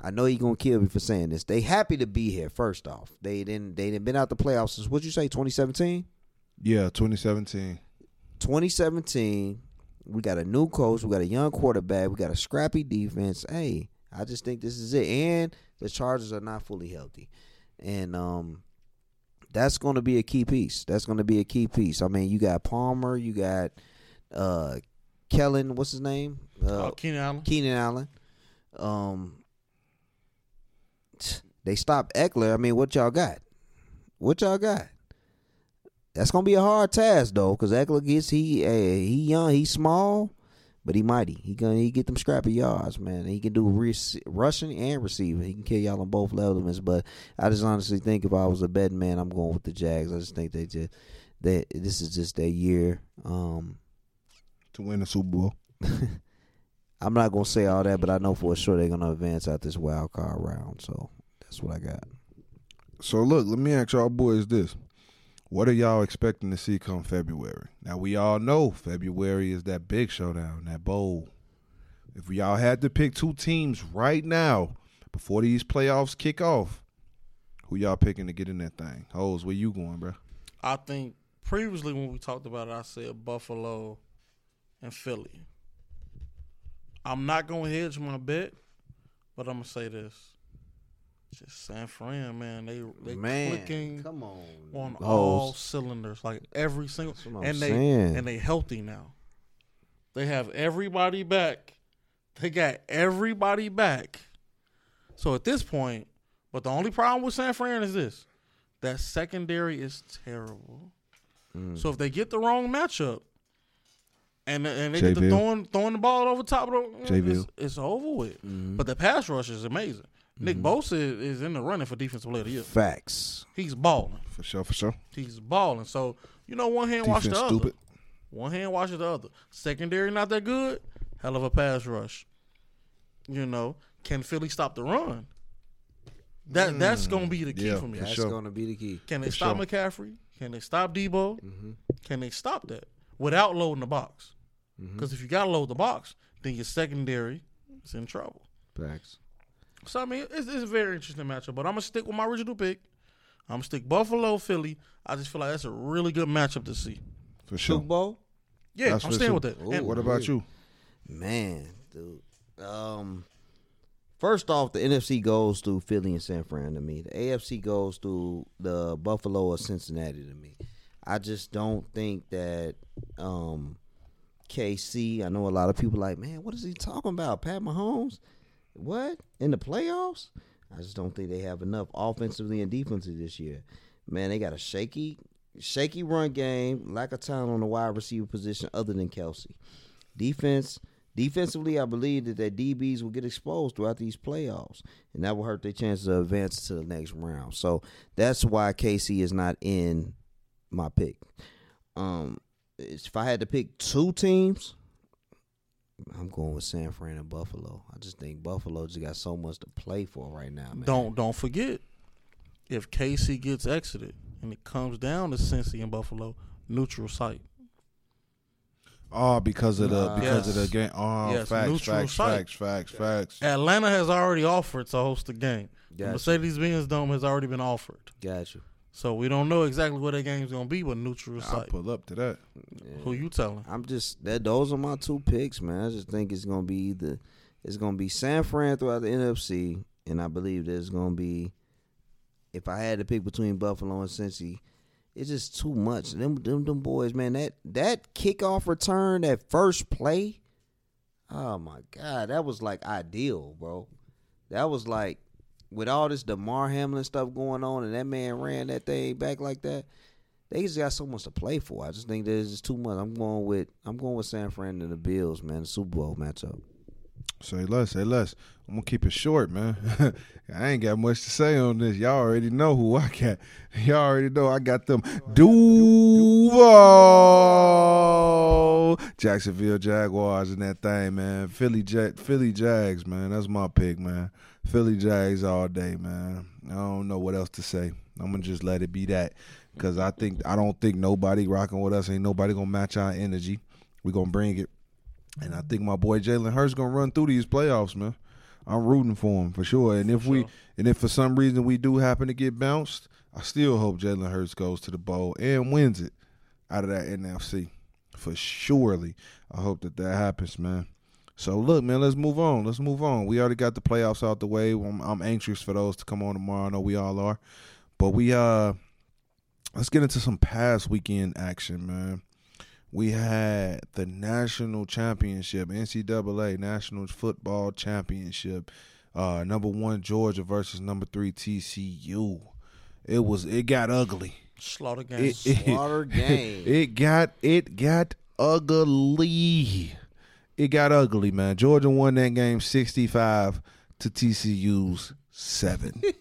I know you're gonna kill me for saying this. They happy to be here. First off, they didn't they didn't been out the playoffs since what'd you say 2017. Yeah, 2017. 2017. We got a new coach. We got a young quarterback. We got a scrappy defense. Hey, I just think this is it. And the Chargers are not fully healthy, and um, that's going to be a key piece. That's going to be a key piece. I mean, you got Palmer. You got uh, Kellen. What's his name? Uh, Uh, Keenan Allen. Keenan Allen. Um, they stopped Ekeler. I mean, what y'all got? What y'all got? That's gonna be a hard task though, because Ekeler gets he uh, he young, he small, but he mighty. He gonna he get them scrappy yards, man. He can do rec- rushing and receiving. He can kill y'all on both elements. But I just honestly think if I was a betting man, I'm going with the Jags. I just think they just that this is just their year. Um, To win the Super Bowl. [laughs] I'm not gonna say all that, but I know for sure they're gonna advance out this wild card round. So that's what I got. So look, let me ask y'all boys this. What are y'all expecting to see come February? Now we all know February is that big showdown, that bowl. If y'all had to pick two teams right now before these playoffs kick off, who y'all picking to get in that thing? Hoes, where you going, bro? I think previously when we talked about it, I said Buffalo and Philly. I'm not gonna hedge my bet, but I'm gonna say this: just San Fran, man, they they clicking come on, on Hoes. all cylinders, like every single, what I'm and they saying. and they healthy now. They have everybody back. They got everybody back. So at this point, but the only problem with San Fran is this: that secondary is terrible. Mm. So if they get the wrong matchup, and and they get the throwing throwing the ball over top of the, it's, it's over with. Mhm. But the pass rush is amazing. Nick Mhm. Bosa is, is in the running for defensive player of the year. Facts. He's balling. For sure, for sure. He's balling. So you know, one hand wash Defense the other. stupid. One hand washes the other. Secondary not that good. Hell of a pass rush. You know, can Philly stop the run? That that's gonna be the key yeah, for me. for That's sure. gonna be the key. Can they for stop sure. McCaffrey? Can they stop Deebo? Mm-hmm. Can they stop that without loading the box? Because if you gotta load the box, then your secondary is in trouble. Facts. So I mean, it's, it's a very interesting matchup. But I'm gonna stick with my original pick. I'm gonna stick Buffalo, Philly. I just feel like that's a really good matchup to see. For sure. Super Bowl. Yeah, That's I'm staying sure. with that. Ooh. And What about you? Man, dude. Um, first off, the NFC goes through Philly and San Fran to me. The AFC goes through the Buffalo or Cincinnati to me. I just don't think that um, KC. I know a lot of people like, man, what is he talking about? Pat Mahomes? What in the playoffs? I just don't think they have enough offensively and defensively this year. Man, they got a shaky, shaky run game, lack of talent on the wide receiver position other than Kelce. Defense, defensively, I believe that their DBs will get exposed throughout these playoffs, and that will hurt their chances of advance to the next round. So that's why KC is not in my pick. Um, if I had to pick two teams, I'm going with San Fran and Buffalo. I just think Buffalo just got so much to play for right now, man. Don't don't forget, if KC gets exited and it comes down to Cincy and Buffalo, neutral site. Oh, because of the Nah. because of the game. Oh, Yes, facts, neutral facts, site. facts, facts, facts. Atlanta has already offered to host the game. The Got you. Mercedes Benz Dome has already been offered. Got you. So we don't know exactly where that game's gonna be, but neutral site. I'll site. pull up to that. Yeah. Who you telling? I'm just that. Those are my two picks, man. I just think it's gonna be either it's gonna be San Fran throughout the NFC, and I believe there's gonna be. If I had to pick between Buffalo and Cincy, it's just too much. Them, them, them boys, man. That that kickoff return, that first play. Oh my god, that was like ideal, bro. That was like with all this Damar Hamlin stuff going on, and that man ran that thing back like that they just got so much to play for. I just think there's just too much. I'm going with I'm going with San Fran and the Bills, man. The Super Bowl matchup. Say less, say less. I'm gonna keep it short, man. [laughs] I ain't got much to say on this. Y'all already know who I got. [laughs] Y'all already know I got them Duval Jacksonville Jaguars and that thing, man. Philly Jet, Philly Jags, man. That's my pick, man. Philly Jags all day, man. I don't know what else to say. I'm gonna just let it be that because I think I don't think nobody rocking with us. Ain't nobody gonna match our energy. We gonna bring it. And I think my boy Jalen Hurts gonna run through these playoffs, man. I'm rooting for him for sure. And if we and if for some reason we do happen to get bounced, I still hope Jalen Hurts goes to the bowl and wins it out of that NFC. For surely. I hope that that happens, man. So look, man, let's move on. Let's move on. We already got the playoffs out the way. I'm, I'm anxious for those to come on tomorrow. I know we all are. But we uh let's get into some past weekend action, man. We had the national championship, NCAA National Football Championship. Uh number one Georgia versus number three TCU. It was it got ugly. Slaughter game. It, it, [laughs] Slaughter game. it got it got ugly. It got ugly, man. Georgia won that game sixty five to TCU's seven. [laughs]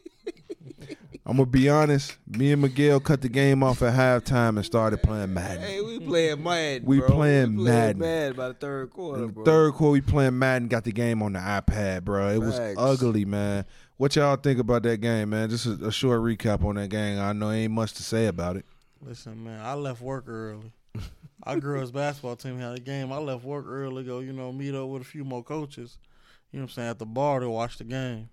I'm gonna be honest. Me and Miguel cut the game off at halftime and started playing Madden. Hey, we playing Madden. We bro. playing we Madden. Madden by the third quarter, In the bro. third quarter, we playing Madden. Got the game on the iPad, bro. It was ugly, man. What y'all think about that game, man? Just a, a short recap on that game. I know ain't much to say about it. Listen, man, I left work early. [laughs] Our girls basketball team had a game. I left work early to go, you know, meet up with a few more coaches. You know what I'm saying, at the bar to watch the game.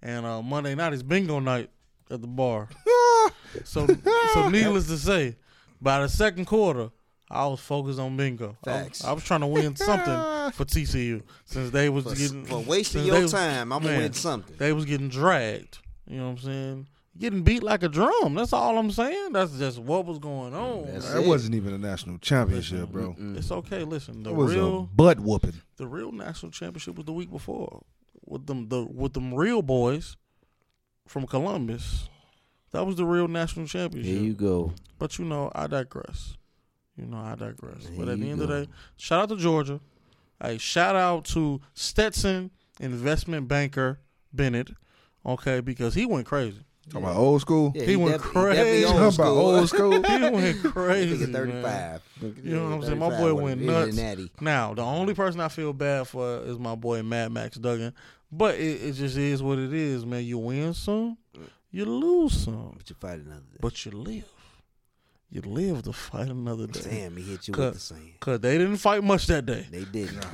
And uh, Monday night is bingo night at the bar. [laughs] so so needless to say, by the second quarter, I was focused on bingo. I was- Facts. I was, trying to win [laughs] something for TCU since they was For, getting for wasting your they was- time, I'm gonna win something. They was getting dragged. You know what I'm saying? Getting beat like a drum. That's all I'm saying. That's just what was going mm, on. That's That it. wasn't even a national championship, bro. It's okay. Listen, the It was real a butt whooping. the real national championship was the week before with them the with them real boys from Columbus. That was the real national Here championship. you go. But you know, I digress. You know, I digress. but at the you end of the day, shout out to Georgia. Hey, shout out to Stetson investment banker Bennett. Okay, because he went crazy. Talking about old school. Yeah, He went def- definitely crazy. old Talking about old school. [laughs] He went crazy. Nigga man. 35. You know what I'm saying? My boy went nuts. Now, the only person I feel bad for is my boy Mad Max Duggan. But it, it just is what it is, man. You win some, you lose some, But you fight another day. but you live. You live to fight another day. Damn, he hit you Cut. with the same. Cause they didn't fight much that day. They didn't.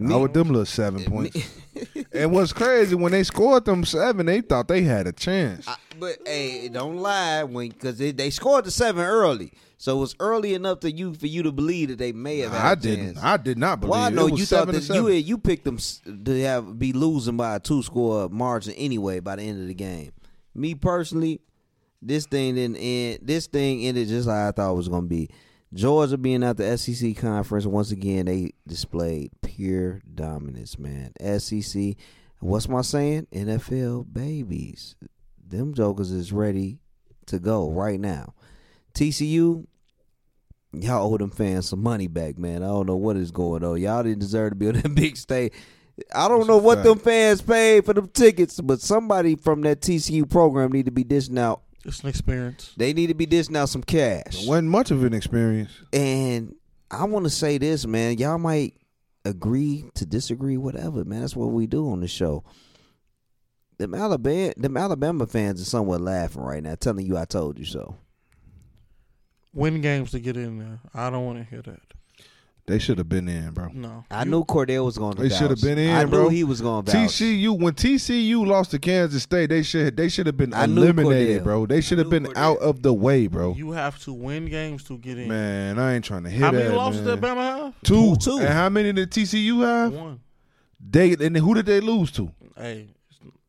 I with them little seven points. [laughs] and what's crazy when they scored them seven, they thought they had a chance. I- but hey, don't lie when because they, they scored the seven early, so it was early enough to you for you to believe that they may have. Had I a didn't. chance. I did not believe. Well, I it. know It you thought that seven. you you picked them to have be losing by a two score margin anyway by the end of the game. Me personally, this thing didn't end. This thing ended just like I thought it was going to be. Georgia being at the SEC conference once again, they displayed pure dominance. Man, SEC. What's my saying? NFL babies. Them jokers is ready to go right now. TCU, y'all owe them fans some money back, man. I don't know what is going on. Y'all didn't deserve to be on that [laughs] big stage. I don't That's know what fact. them fans paid for them tickets, but somebody from that TCU program need to be dishing out. It's an experience. They need to be dishing out some cash. It wasn't much of an experience. And I want to say this, man. Y'all might agree to disagree, whatever, man. That's what we do on the show. Them Alabama, them Alabama fans are somewhat laughing right now, telling you I told you so. Win games to get in there. I don't want to hear that. They should have been in, bro. No. I You- knew Cordell was going to. They should have been in, I bro. knew he was going to vouch. TCU when TCU lost to Kansas State, they should they should have been I knew eliminated, Cordell. bro. They should have been Cordell. out of the way, bro. You have to win games to get in. Man, I ain't trying to hear How that. many losses man. did Bama have? Two. Two. And how many did TCU have? One. They and who did they lose to? Hey,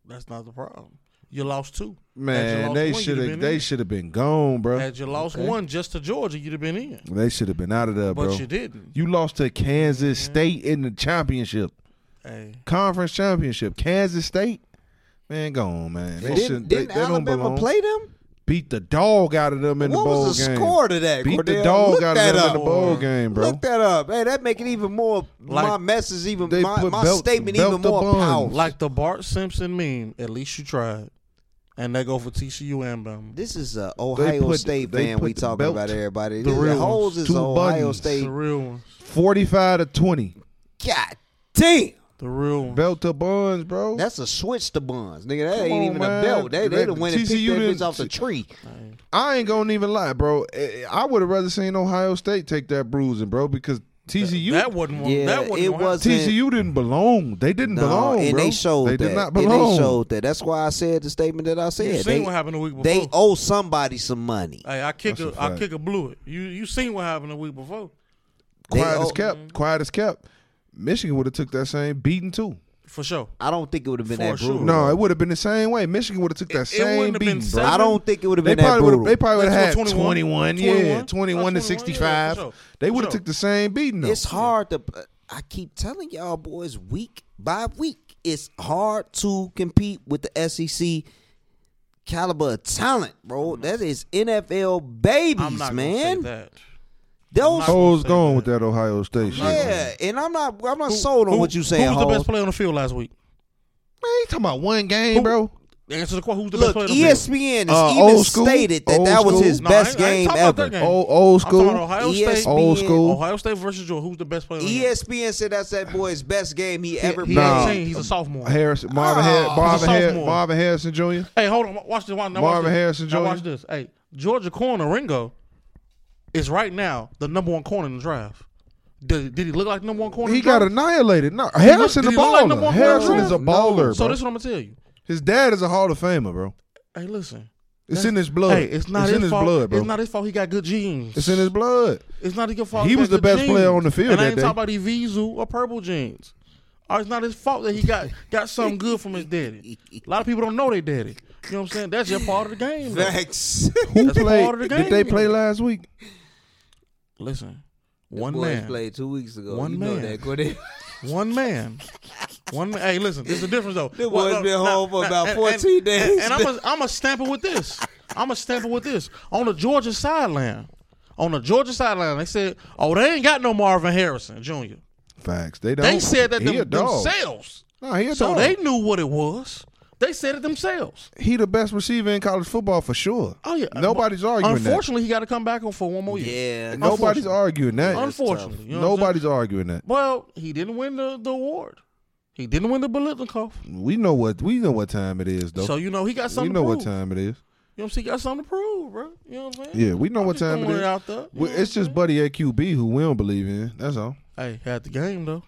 that's not the problem. You lost two. Man, lost they should have been they should have been gone, bro. Had you lost Okay. one just to Georgia, you'd have been in. They should have been out of there, But bro. you didn't. You lost to Kansas State in the championship, Hey, conference championship. Kansas State, man, go on, man. They Didn't, should. Didn't they don't Alabama play them? Beat the dog out of them in what the bowl game. What was the game. score to that? Beat the dog Look out of them up. in the bowl game, bro. Look that up. Hey, that make it even more. my message even They my, put my belt- statement belt even more buns. powerful. like the Bart Simpson meme. At least you tried, and they go for TCU and Bama. This is a Ohio put- State fan we talking belt- about. Everybody, the This- real Holes ones. is Two Ohio buttons. State. The real ones. Forty-five to twenty. God damn. The real ones. Belt to buns, bro. That's a switch to buns, nigga. That Come ain't on, even man. a belt. They they That- done went and picked TCU that bitch off the tree. I ain't gonna even lie, bro. Eh, I would have rather seen Ohio State take that bruising, bro, because TCU. That wasn't one. Yeah, that wasn't it was- happen. TCU didn't belong. They didn't No, belong, and bro. they showed that They that. did not And belong. they showed that. That's why I said the statement that I said. You said. seen They, what happened the week before. they owe somebody some money. hey, I kick That's a, a I kick a blew it. You you seen what happened the week before They quiet as owe- kept. Mm-hmm. Quiet as kept. Michigan would have took that same beating too. For sure. I don't think it would have been For that sure. brutal. No, it would have been the same way. Michigan would have took that It- it wouldn't same have been beating, bro. seven. I don't think it would have They been that probably would brutal. have. They probably would have had That's 21, 21. yeah, 21. 21 to That's 21, yeah, 65. sure. They For would have sure. took the same beating. Though. It's hard to. Uh, I keep telling y'all boys, week by week, it's hard to compete with the SEC caliber of talent, bro. That is NFL babies, I'm not man. gonna say that. Those, not- Hoes say going that. with that Ohio State shit. yeah, and I'm not. I'm not Who- sold on who- what you saying. Who was the best player on the field last week? you talking about one game, Who- bro? Answer the question. Who's the Look, best player on the field? ESPN has Uh, even old school? stated that that was his No, I best ain't- I ain't game talking about ever. that game. Old, old I'm talking school. about Ohio State. ESPN Old school. Ohio State versus Georgia. Who's the best player? on the? ESPN said that's that boy's best game he ever He, he Nah. He's a sophomore. Harrison, Marvin, Har- Oh. Marvin, He's a Har- Marvin Harrison Jr. Hey, hold on. Watch this. Now, Marvin watch this. Harrison Now Jr. watch this. Hey, Georgia corner Ringo is right now the number one corner in the draft. Did, did he look like number one corner? He in the got draft? annihilated. No, Harrison look- a did he look like baller. number one Harrison corner? is a No. baller, So bro. this is what I'm gonna tell you. His dad is a Hall of Famer, bro. Hey, listen. It's in his blood. Hey, it's not it's his in his fault. blood, bro. It's not his fault. He got good genes. It's in his blood. It's not his fault. He got was the good best genes. player on the field And I that ain't day. talking about Evisu or purple jeans. Oh, it's not his fault that he got got something good from his daddy. A lot of people don't know their daddy. You know what I'm saying? That's just part of the game. though. Facts. Who That's played? part of the Did they game. play last week? Listen, one boys man, played two weeks ago. One you know man. that. Go [laughs] one man, one man. Hey, listen, there's a difference though. [laughs] Them Well, boys no, been no, home for no, about and- 14 and- days. And, and I'm a, I'm a stamp it with this. I'm a stamp it with this on the Georgia sideline. On the Georgia sideline, they said, "Oh, they ain't got no Marvin Harrison Jr." Facts. They don't. They said that he a them, dog. themselves. No, he a So dog. they knew what it was. They said it themselves. he the best receiver in college football for sure. Oh yeah. Uh, Nobody's arguing that. Unfortunately, he got to come back on for one more year. Yeah. Nobody's arguing that. Unfortunately, you know what I'm saying? Nobody's arguing that. Well, he didn't win the, the award. He didn't win the Biletnikoff. We know what we know what time it is though. So you know he got we something. know to what prove. time it is. You know what I'm saying? He got something to prove, bro. You know what I'm saying? Yeah, we know I'm what just time it out there. Well, it's just Buddy AQB who we don't believe in. That's all. Hey, had the game though.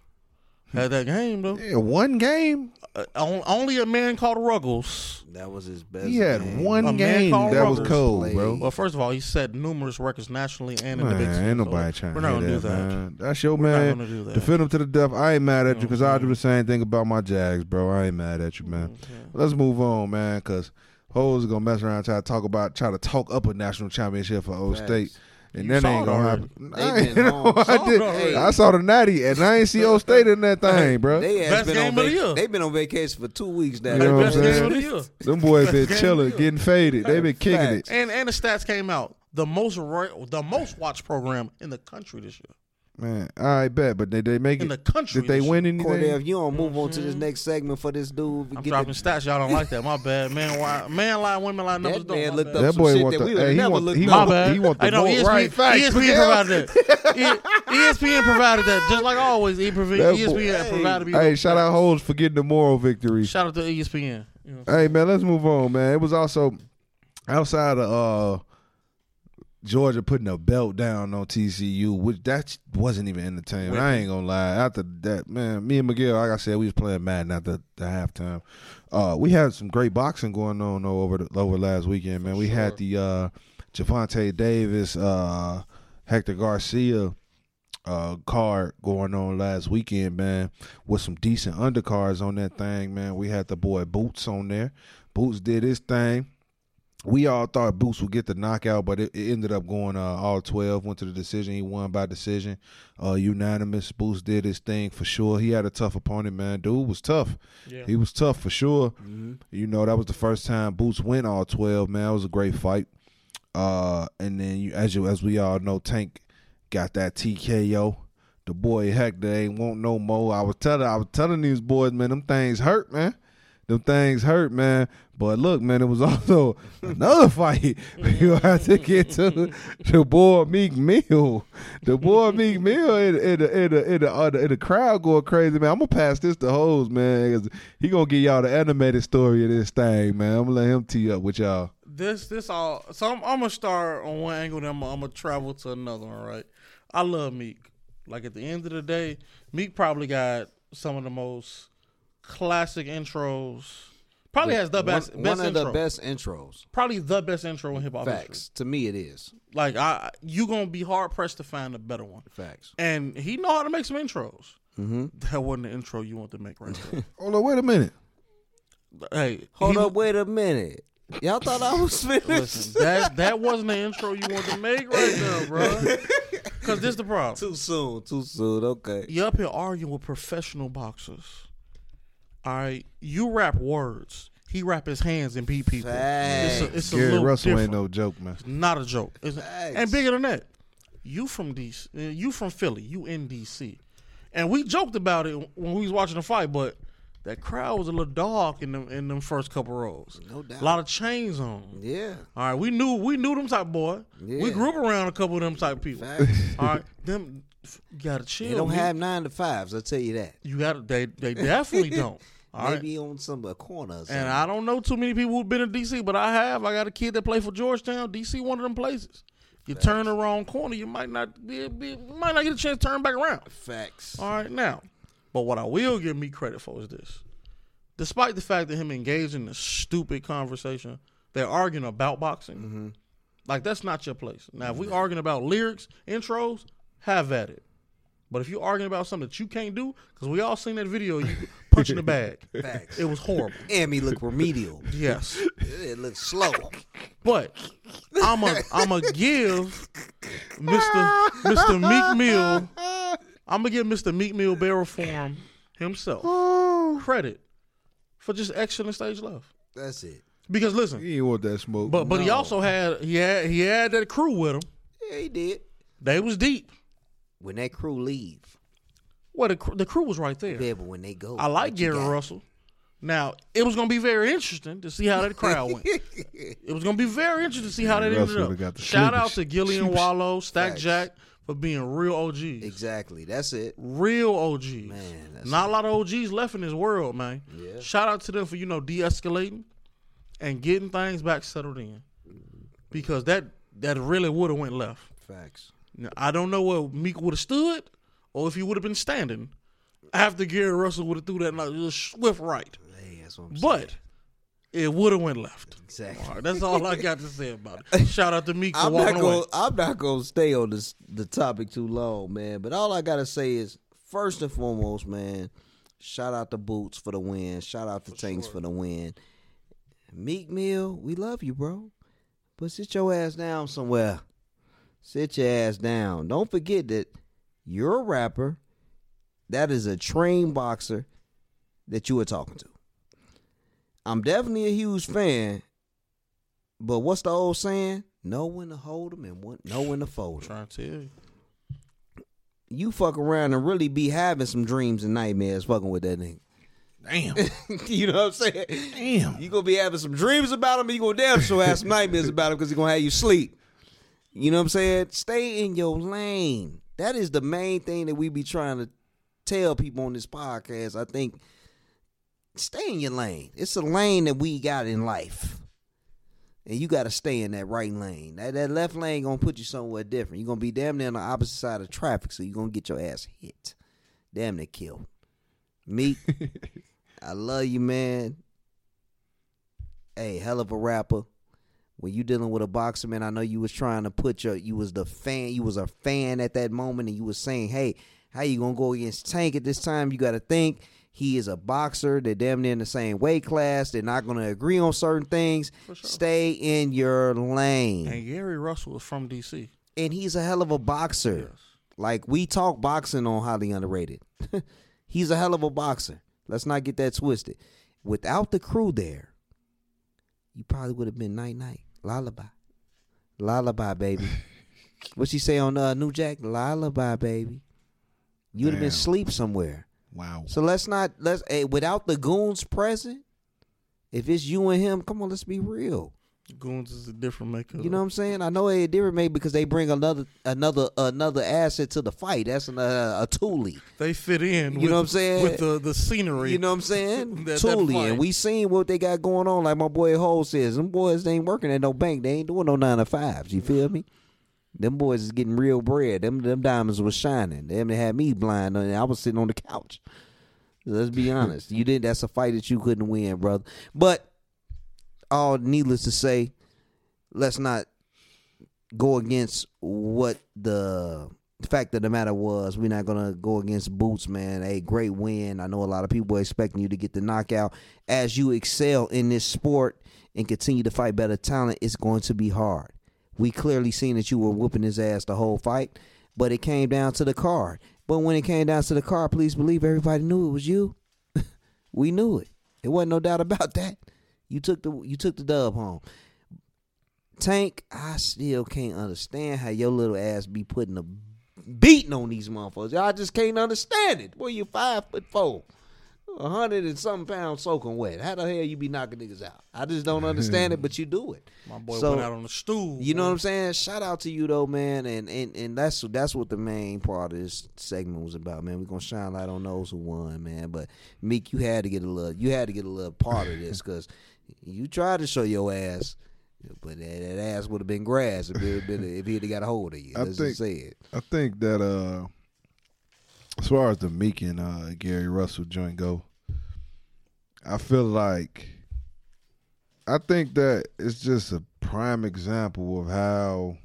Had that game though. Yeah, one game. Uh, on- only a man called Ruggles. That was his best. He had game. one A game called that was cold, played. bro. Well, first of all, he set numerous records nationally and in the Big Man, Ten. ain't so nobody trying We're to not gonna do that, that. man. That's your We're man. not gonna do that. Defend him to the death. I ain't mad at you know because what I I'm do the same thing about my Jags, bro. I ain't mad at you, man. Okay. Let's move on, man, because hoes are gonna mess around, try to talk about, try to talk up a national championship for Old Facts. State, and You that saw ain't gonna already. happen. They I, been [laughs] ain't know, home. I, Saw it did. already. I saw the natty, and I ain't see Old State in that thing, bro. They has Best been game on of the year. They've been on vacation for two weeks now. You know Hey, what I'm best game saying? of the year. Them boys Best been chilling, getting faded. They been kicking Facts. it, And and the stats came out. The most the most watched program in the country this year. Man. I bet, but they they make it In the country. Did they this win anything? Cordell, if you don't move on to this next segment for this dude, I'm get dropping the, stats. Y'all don't like that. My bad. Man, why, [laughs] man lie, women lie, numbers that don't. man My looked bad. up That boy some want shit the- that we hey, he never want- look he My want- bad. he want the I know more ESPN, right facts, ESPN Miguel. provided that. E- ESPN provided that. Just like always, E- provi- That boy- ESPN provided me. Hey, shout out facts. hoes for getting the moral victory. Shout out to ESPN. You know, Hey man, let's move on, man. It was also outside of uh Georgia putting a belt down on TCU, which that wasn't even entertaining. I ain't gonna lie. After that, man, me and Miguel, like I said, we was playing Madden after the halftime. Uh, we had some great boxing going on though, over the, over last weekend, man. we had the uh, Gervonta Davis, uh, Hector Garcia uh card going on last weekend, man, with some decent undercards on that thing, man. We had the boy Boots on there. Boots did his thing. We all thought Boots would get the knockout, but it, it ended up going uh, all twelve. Went to the decision. He won by decision, uh, unanimous. Boots did his thing for sure. He had a tough opponent, man. Dude was tough. yeah. He was tough for sure. You know that was the first time Boots went all twelve. Man, it was a great fight. Uh, and then you, as you as we all know, Tank got that TKO. The boy Hector ain't want no more. I was telling I was telling these boys, man, them things hurt, man. Them things hurt, man. But look, man, it was [laughs] also another fight. [laughs] you have to get to the boy Meek Mill. The boy [laughs] Meek Mill in, in, the, in, the, in, the, uh, the, in the crowd going crazy, man. I'm gonna pass this to Hose, man. he gonna give y'all the animated story of this thing, man. I'm gonna let him tee up with y'all. this this all so I'm, I'm gonna start on one angle then I'm, I'm gonna travel to another one right i love meek Like at the end of the day, Meek probably got some of the most classic intros. Probably has the one, best, one of intro. the best intros. Probably the best intro in hip hop history. Facts. To me, it is Like I, you gonna be hard pressed to find a better one. facts. And he know how to make some intros. Mm-hmm. That wasn't the intro you want to make right there. [laughs] Hold on, wait a minute. hey, Hold he- up, wait a minute. Y'all thought I was finished? Listen, that that wasn't the intro you want to make right now, bro. Because this the problem. too soon. Too soon. Okay. You up here arguing with professional boxers. All right, you rap words. He rap his hands and beat people. It's a, it's a Gary little Russell different. ain't no joke, man. Not a joke. It's- Facts. and bigger than that, you from DC, uh, you from Philly, you in DC, and we joked about it when we was watching the fight, but that crowd was a little dark in them in them first couple rows. No doubt. A lot of chains on. 'em. Yeah. All right, we knew we knew them type boy. We Yeah. grew up around a couple of them type people. Facts. All right, them you gotta chill. They don't man. have nine to fives. I'll tell you that. You got They they definitely [laughs] don't. All right. Maybe on some uh, corner. And I don't know too many people who've been in DC, but I have. I got a kid that played for Georgetown. DC, one of them places. You turn the wrong corner, you might not be, be you might not get a chance to turn back around. Facts. All right, now, but what I will give me credit for is this: despite the fact that him engaging in a stupid conversation, they're arguing about boxing. Mm-hmm. Like that's not your place. Now, if we arguing about lyrics, intros, have at it. But if you're arguing about something that you can't do, because we all seen that video, you [laughs] punching the bag. [laughs] Facts. It was horrible. And me look remedial. Yes. it looks slow. But I'm a I'm a give Mr. Mr. Meek Mill I'm gonna give Mr. Meek Mill Barrel Form himself credit for just excellent stage love. That's it. Because listen, He ain't want that smoke. but but he also had he had he had that crew with him. Yeah, he did. They was deep. When that crew leave, Well, the, cr- the crew was right there. yeah, but when they go, I like what Gary? Russell. Now it was gonna be very interesting to see how that crowd went. [laughs] It was gonna be very interesting to see how that Russell ended up. got the Shout out to Gillie and Wallo, Stack Facts. Jack for being real OGs. Exactly. That's it. Real OGs. Man, that's Not a lot of OGs left in this world, man. Yeah. Shout out to them for you know de-escalating and getting things back settled in, mm-hmm. because that that really would have went left. Facts. Now, I don't know where Meek would have stood, or if he would have been standing after Gary Russell would have threw that like, swift right. Hey, I'm saying. But it would have went left. Exactly. All right, that's all I got to say about it. [laughs] Shout out to Meek for I'm not walking away. gonna I'm not gonna stay on this the topic too long, man. But all I gotta say is first and foremost, man, shout out to Boots for the win. Shout out to Tanks for the win. Meek Mill, we love you, bro. But sit your ass down somewhere. Sit your ass down. Don't forget that you're a rapper. That is a trained boxer that you were talking to. I'm definitely a huge fan, but what's the old saying? Know when to hold 'em and know when to fold 'em. trying to tell you. You fuck around and really be having some dreams and nightmares fucking with that nigga. Damn. [laughs] you know what I'm saying? Damn. You gonna be having some dreams about him, and you gonna damn sure have some nightmares about him because he gonna have you sleep. You know what I'm saying? Stay in your lane. That is the main thing that we be trying to tell people on this podcast. I think stay in your lane. It's a lane that we got in life. And you gotta stay in that right lane. That that left lane gonna put you somewhere different. You're gonna be damn near on the opposite side of traffic, so you're gonna get your ass hit. Damn near killed. Meek, [laughs] I love you, man. Hey, hell of a rapper. When you dealing with a boxer, man, I know you was trying to put your you was the fan, you was a fan at that moment, and you was saying, Hey, how you gonna go against Tank at this time? You gotta think he is a boxer. They're damn near in the same weight class. They're not gonna agree on certain things. For sure. Stay in your lane. And Gary Russell is from DC. And he's a hell of a boxer. Yes. Like we talk boxing on highly underrated. [laughs] He's a hell of a boxer. Let's not get that twisted. Without the crew there, you probably would have been night night. Lullaby. Lullaby, baby. [laughs] what she say on uh, New Jack? Lullaby, baby. You'd have been asleep somewhere. wow. So let's not let's hey, without the goons present. If it's you and him, come on, let's be real. Goons is a different makeup. You know what I'm saying? I know they different made because they bring another another another asset to the fight. That's an, uh, a Thule. they fit in. You with, know what I'm saying? With the the scenery. You know what I'm saying? [laughs] That- Thule. And we seen what they got going on. Like my boy Hole says, them boys they ain't working at no bank. They ain't doing no nine to fives. You feel me? Them boys is getting real bread. Them them diamonds was shining. Them they had me blind. and I was sitting on the couch. Let's be honest. You didn't. That's a fight that you couldn't win, brother. But all needless to say, let's not go against what the fact of the matter was. We're not gonna go against Boots, man. A great win. I know a lot of people expecting you to get the knockout. As you excel in this sport and continue to fight better talent, it's going to be hard. We clearly seen that you were whooping his ass the whole fight, but it came down to the card. But when it came down to the card, please believe everybody knew it was you. [laughs] we knew it. It wasn't no doubt about that. You took the you took the dub home. Tank, I still can't understand how your little ass be putting a beating on these motherfuckers. I just can't understand it. Boy, you five foot four, a hundred and something pounds soaking wet. How the hell you be knocking niggas out? I just don't understand it, but you do it. [laughs] My boy So, went out on the stool. You know what I'm saying? Shout out to you though, man, and and and that's that's what the main part of this segment was about, man. We're gonna shine light on those who won, man. But Meek, you had to get a little, you had to get a little part of this because you tried to show your ass, but that, that ass would have been grass if it had been if he'd got a hold of you. [laughs] I Let's think- just say it. I think that uh, as far as the Meek and uh, Gary Russell joint go, I feel like I think that it's just a prime example of how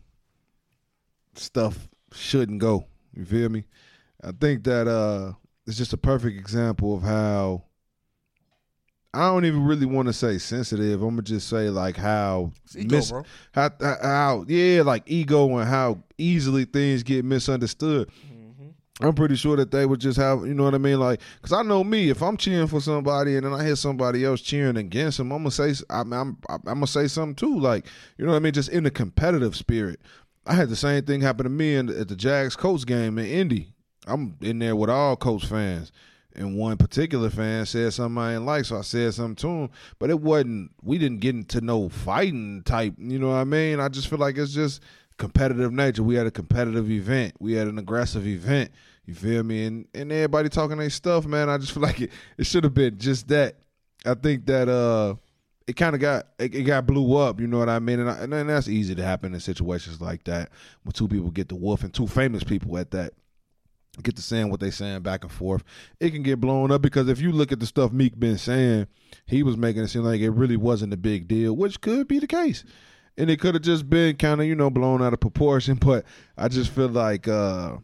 stuff shouldn't go. You feel me? I think that uh, it's just a perfect example of how I don't even really want to say sensitive. I'm gonna just say like how Ego, mis- how, how yeah like ego and how easily things get misunderstood. Mm-hmm. I'm pretty sure that they would just have you know what i mean? Like because i know me if i'm cheering for somebody and then i hear somebody else cheering against them i'm gonna say i'm i'm, I'm gonna say something too like you know what i mean? Just in the competitive spirit. I had the same thing happen to me in, at the jags coach game in indy. I'm in there with all coach fans and one particular fan said something I didn't like, so I said something to him. But it wasn't. We didn't get into no fighting type. You know what I mean? I just feel like it's just competitive nature. We had a competitive event. We had an aggressive event. You feel me? And and everybody talking their stuff, man. I just feel [laughs] like it. It should have been just that. I think that uh, it kind of got it, got blew up. You know what I mean? And, I, and that's easy to happen in situations like that when two people get the wolf and two famous people at that get to saying what they saying back and forth, it can get blown up because if you look at the stuff Meek been saying, he was making it seem like it really wasn't a big deal, which could be the case. And it could have just been kind of, you know, blown out of proportion. [laughs] But I just feel like uh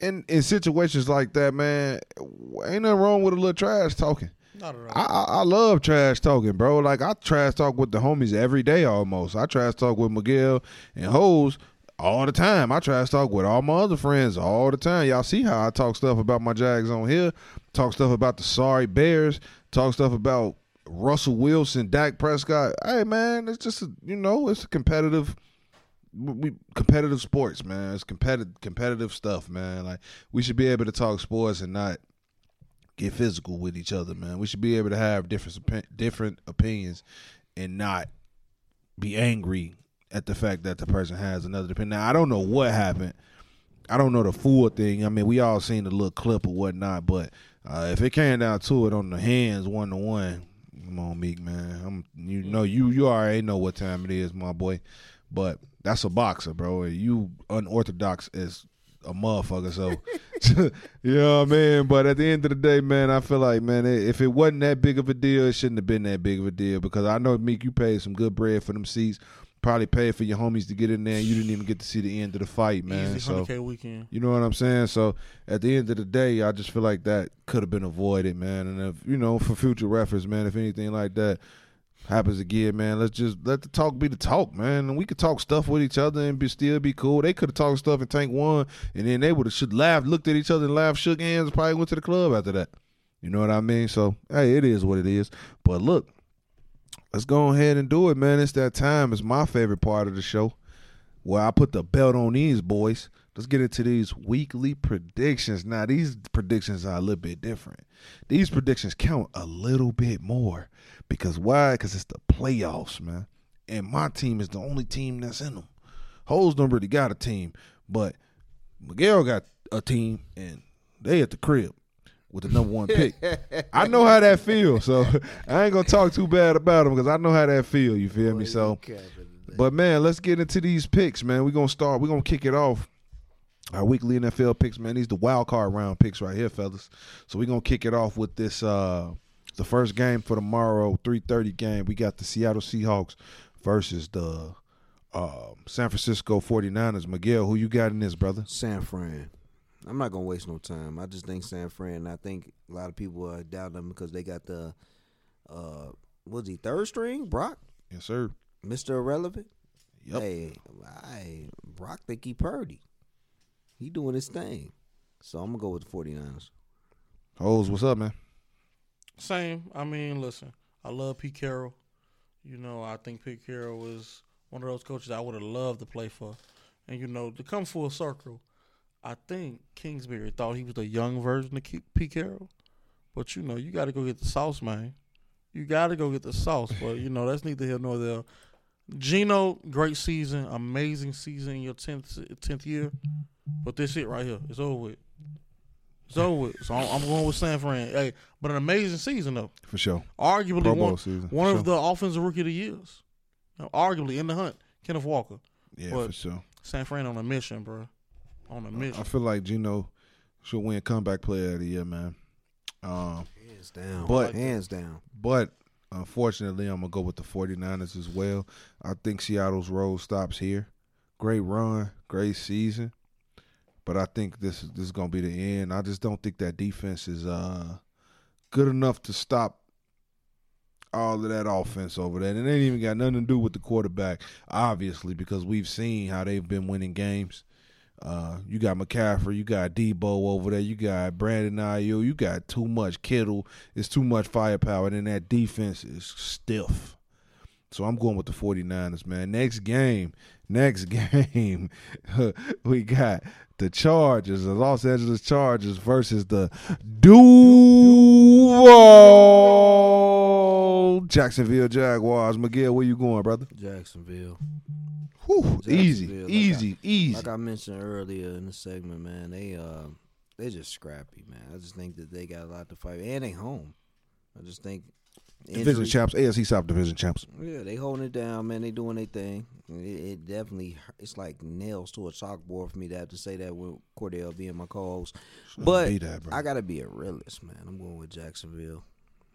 in in situations like that, man, ain't nothing wrong with a little trash talking. Not at all. I, I love trash talking, bro. Like I trash talk with the homies every day almost. I trash talk with Miguel and Hose all the time. I trash talk with all my other friends all the time. Y'all see how I talk stuff about my Jags on here, talk stuff about the sorry Bears, talk stuff about Russell Wilson, Dak Prescott. Hey man, it's just a, you know, it's a competitive we competitive sports, man. It's competitive competitive stuff, man. Like we should be able to talk sports and not get physical with each other, man. We should be able to have different different opinions and not be angry at the fact that the person has another opinion. Now, I don't know what happened. I don't know the full thing. I mean, we all seen the little clip or whatnot, but uh, if it came down to it on the hands one to one, come on, Meek, man. I'm you know you you already know what time it is, my boy. But that's a boxer, bro. You unorthodox as a motherfucker. So, [laughs] you know what I mean? But at the end of the day, man, I feel like, man, if it wasn't that big of a deal, it shouldn't have been that big of a deal because I know, Meek, you paid some good bread for them seats. Probably paid for your homies to get in there, and you didn't even get to see the end of the fight, man. Easy so, 100K weekend. you know what I'm saying? So at the end of the day, I just feel like that could have been avoided, man. And if you know, for future reference, man, if anything like that happens again, man, let's just let the talk be the talk, man. And we could talk stuff with each other and be still be cool. They could have talked stuff in Tank One, and then they would have should laughed, looked at each other, and laughed, shook hands, probably went to the club after that. You know what I mean? So hey, it is what it is. But look, let's go ahead and do it, man. It's that time. It's my favorite part of the show where I put the belt on these boys. Let's get into these weekly predictions. Now, these predictions are a little bit different. These predictions count a little bit more because why? Because it's the playoffs, man. And my team is the only team that's in them. Holes don't really got a team, but Miguel got a team, and they at the crib with the number one pick. I know how that feels, so I ain't gonna talk too bad about them because I know how that feel. You feel me? So But man, let's get into these picks, man. We're gonna start. We're gonna kick it off. Our weekly NFL picks, man. These the wild card round picks right here, fellas. So we're gonna kick it off with this uh the first game for tomorrow, 3:30 game. We got the Seattle Seahawks versus the uh, San Francisco 49ers. Miguel, who you got in this, brother? San Fran. I'm not gonna waste no time. I just think San Fran. I think a lot of people are doubting them because they got the uh was he third string Brock, Yes, sir. Mister Irrelevant. Yep. Hey, I Brock think he Purdy. He doing his thing. So I'm gonna go with the 49ers. Hoes, what's up, man? Same. I mean, listen, I love Pete Carroll. You know, I think Pete Carroll was one of those coaches I would have loved to play for. And you know, to come full circle, I think Kingsbury thought he was the young version of Pete Carroll. But you know, you got to go get the sauce, man. You got to go get the sauce. But you know, that's neither here nor there. Geno, great season, amazing season in your tenth tenth year. But this it right here, it's over with. It's over with. So I'm, I'm going with San Fran. Hey, but an amazing season though. For sure. Arguably Pro one, season. one of sure. the offensive rookie of the years. You know, arguably in the hunt, Kenneth Walker. Yeah, but- for sure. San Fran on a mission, bro. On a mission. I feel like Geno should win comeback player of the year, man. Um, Hands down. But- hands down. but unfortunately, I'm gonna go with the 49ers as well. I think Seattle's road stops here. Great run, great season, but I think this this is gonna be the end. I just don't think that defense is uh good enough to stop all of that offense over there. And it ain't even got nothing to do with the quarterback, obviously, because we've seen how they've been winning games. Uh, you got McCaffrey, you got Deebo over there, you got Brandon Aiyuk, you got too much Kittle. It's too much firepower, and then that defense is stiff. So I'm going with the 49ers, man. Next game, next [laughs] game, [laughs] we got the Chargers, the Los Angeles Chargers versus the Duval Jacksonville Jaguars. Miguel, where you going, brother? Jacksonville. Whew, easy, like easy, easy. Like I mentioned earlier in the segment, man, they uh they just scrappy, man. I just think that they got a lot to fight, and they home. I just think Division injury- champs, AFC South Division champs. Yeah, they holding it down, man. They doing their thing. It, it definitely it's like nails to a chalkboard for me to have to say that with Cordell being my co-host. But Be that, bro. I gotta be a realist, man. I'm going with Jacksonville.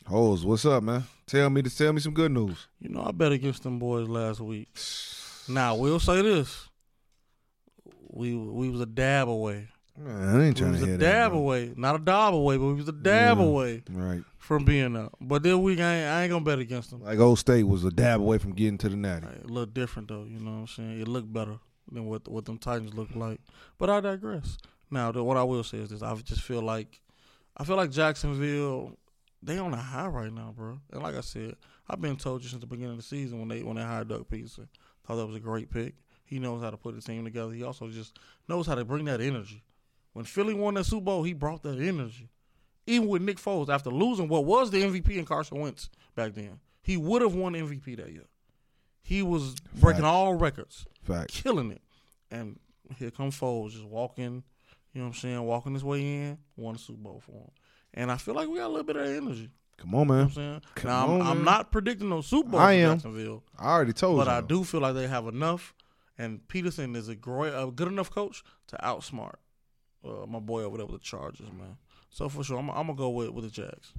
Hoes, what's up, man? Tell me to tell me some good news. You know, I bet against them boys last week. [sighs] [sighs] [sighs] Now, we'll say this. We we was a dab away. Man, I ain't We was to a dab bro. away. Not a dab away, but we was a dab Yeah. away Right. from being up. But then week, I ain't, I ain't going to bet against them. Like Old State was a dab away from getting to the natty. It looked different, though. You know what I'm saying? It looked better than what what them Titans looked like. But I digress. Now, the, what I will say is this. I just feel like I feel like Jacksonville, they on a high right now, bro. And like I said, I've been told you since the beginning of the season when they when they hired Doug Pederson. Thought that was a great pick. He knows how to put a team together. He also just knows how to bring that energy. When Philly won that Super Bowl, he brought that energy. Even with Nick Foles, after losing what was the MVP in Carson Wentz back then, he would have won MVP that year. He was breaking all records, Facts. killing it. And here come Foles just walking, you know what I'm saying, walking his way in, won the Super Bowl for him. And I feel like we got a little bit of energy. Come on, You know man. I'm? Come now, I'm, I'm not predicting no Super Bowl I am. Jacksonville, I already told but you. But I do feel like they have enough. And Pederson is a great, a good enough coach to outsmart uh, my boy over there with the Chargers, man. So for sure, I'm, I'm gonna go with with the Jags.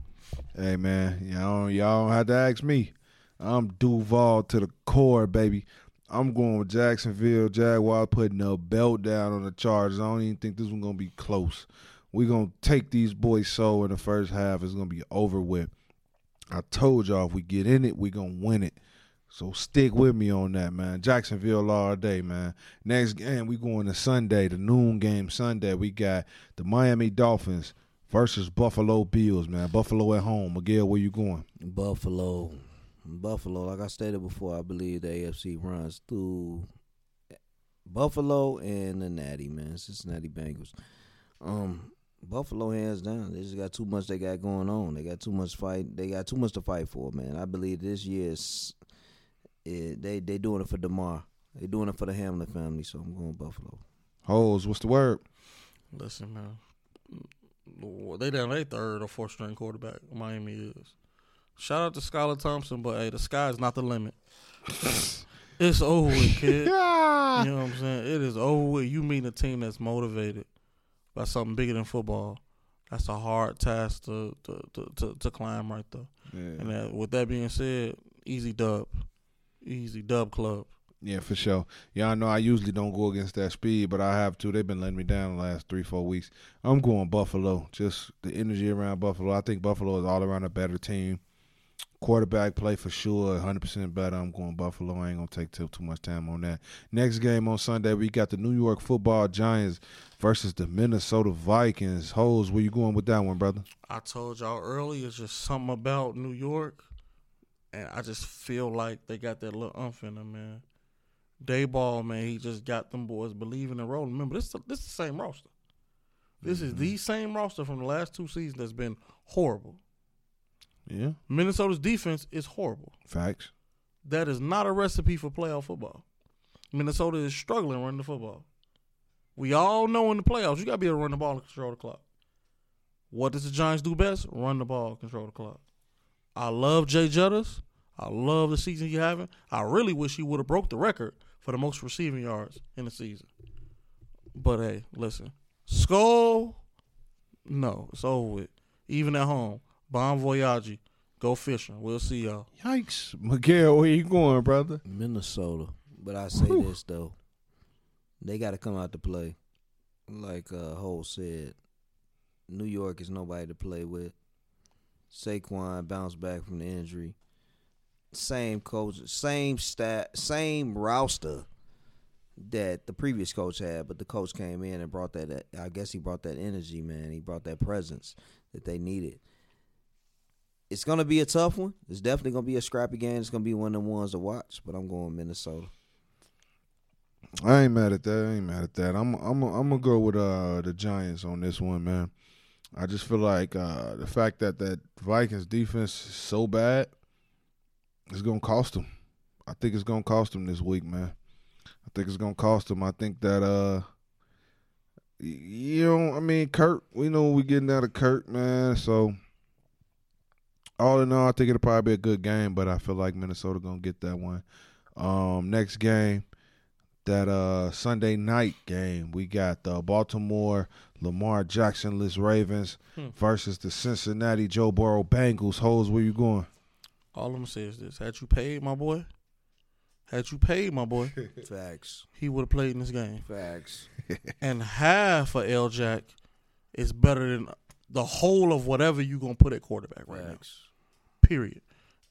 Hey man, y'all don't, y'all don't have to ask me. I'm Duval to the core, baby. I'm going with Jacksonville Jaguars putting a belt down on the Chargers. I don't even think this one's gonna be close. We're gonna take these boys so in the first half. It's gonna be over with. I told y'all if we get in it, we gonna win it. So stick with me on that, man. Jacksonville all day, man. Next game, we going to Sunday, the noon game Sunday. We got the Miami Dolphins versus Buffalo Bills, man. Buffalo at home. Miguel, where you going? Buffalo. Buffalo, like I stated before, I believe the AFC runs through Buffalo and the Natty, man. Cincinnati Bengals. Um, Buffalo hands down. They just got too much they got going on. They got too much fight. They got too much to fight for, man. I believe this year is it, they they doing it for Damar. They doing it for the Hamlin family, so I'm going Buffalo. Hoes, what's the word? Listen, man, they down their third or fourth string quarterback. Miami is. Shout out to Skylar Thompson, but hey, the sky is not the limit. [laughs] It's over kid. Yeah. [laughs] You know what I'm saying? It is over. You mean a team that's motivated by something bigger than football. That's a hard task to to, to, to, to climb right there. And that, with that being said, easy dub. Easy dub club. Yeah, for sure. Y'all know I usually don't go against that speed, but I have to. They've been letting me down the last three, four weeks. I'm going Buffalo. Just the energy around Buffalo. I think Buffalo is all around a better team. Quarterback play for sure, 100% better. I'm going Buffalo. I ain't going to take too, too much time on that. Next game on Sunday, we got the New York football Giants versus the Minnesota Vikings. Hoes, where you going with that one, brother? I told y'all earlier, it's just something about New York, and I just feel like they got that little umph in them, man. Daboll, man, he just got them boys believing and rolling. Remember, this this is the same roster. This is mm-hmm. the same roster from the last two seasons that's been horrible. Yeah, Minnesota's defense is horrible. facts. That is not a recipe for playoff football. Minnesota is struggling running the football. We all know in the playoffs, you got to be able to run the ball and control the clock. What does the Giants do best? Run the ball, control the clock. I love Jay Jettas. I love the season he having. I really wish he would have broke the record for the most receiving yards in the season. But hey, listen, Skull, no, it's over with. Even at home, Bon Voyage, go fishing. We'll see y'all. Yikes. Miguel, where you going, brother? Minnesota. But I say this though, they got to come out to play. Like uh, Hole said, New York is nobody to play with. Saquon bounced back from the injury. Same coach, same stat, same roster that the previous coach had, but the coach came in and brought that. I guess he brought that energy, man. He brought that presence that they needed. It's gonna be a tough one. It's definitely gonna be a scrappy game. It's gonna be one of the ones to watch. But I'm going Minnesota. I ain't mad at that. I ain't mad at that. I'm I'm I'm gonna go with uh the Giants on this one, man. I just feel like uh the fact that that Vikings defense is so bad is gonna cost them. I think it's gonna cost them this week, man. I think it's gonna cost them. I think that uh you know, I mean, Kirk. We know we getting out of Kirk, man. So all in all, I think it'll probably be a good game, but I feel like Minnesota gonna get that one. Um, next game that uh Sunday night game. We got the Baltimore Lamar Jacksonless Ravens Hmm. versus the Cincinnati Joe Burrow Bengals. Hoes, where you going? All I'm gonna say is this: Had you paid, my boy, had you paid, my boy, [laughs] Facts. he would have played in this game. Facts. [laughs] And half of L Jack is better than the whole of whatever you gonna put at quarterback right now. Facts. Period.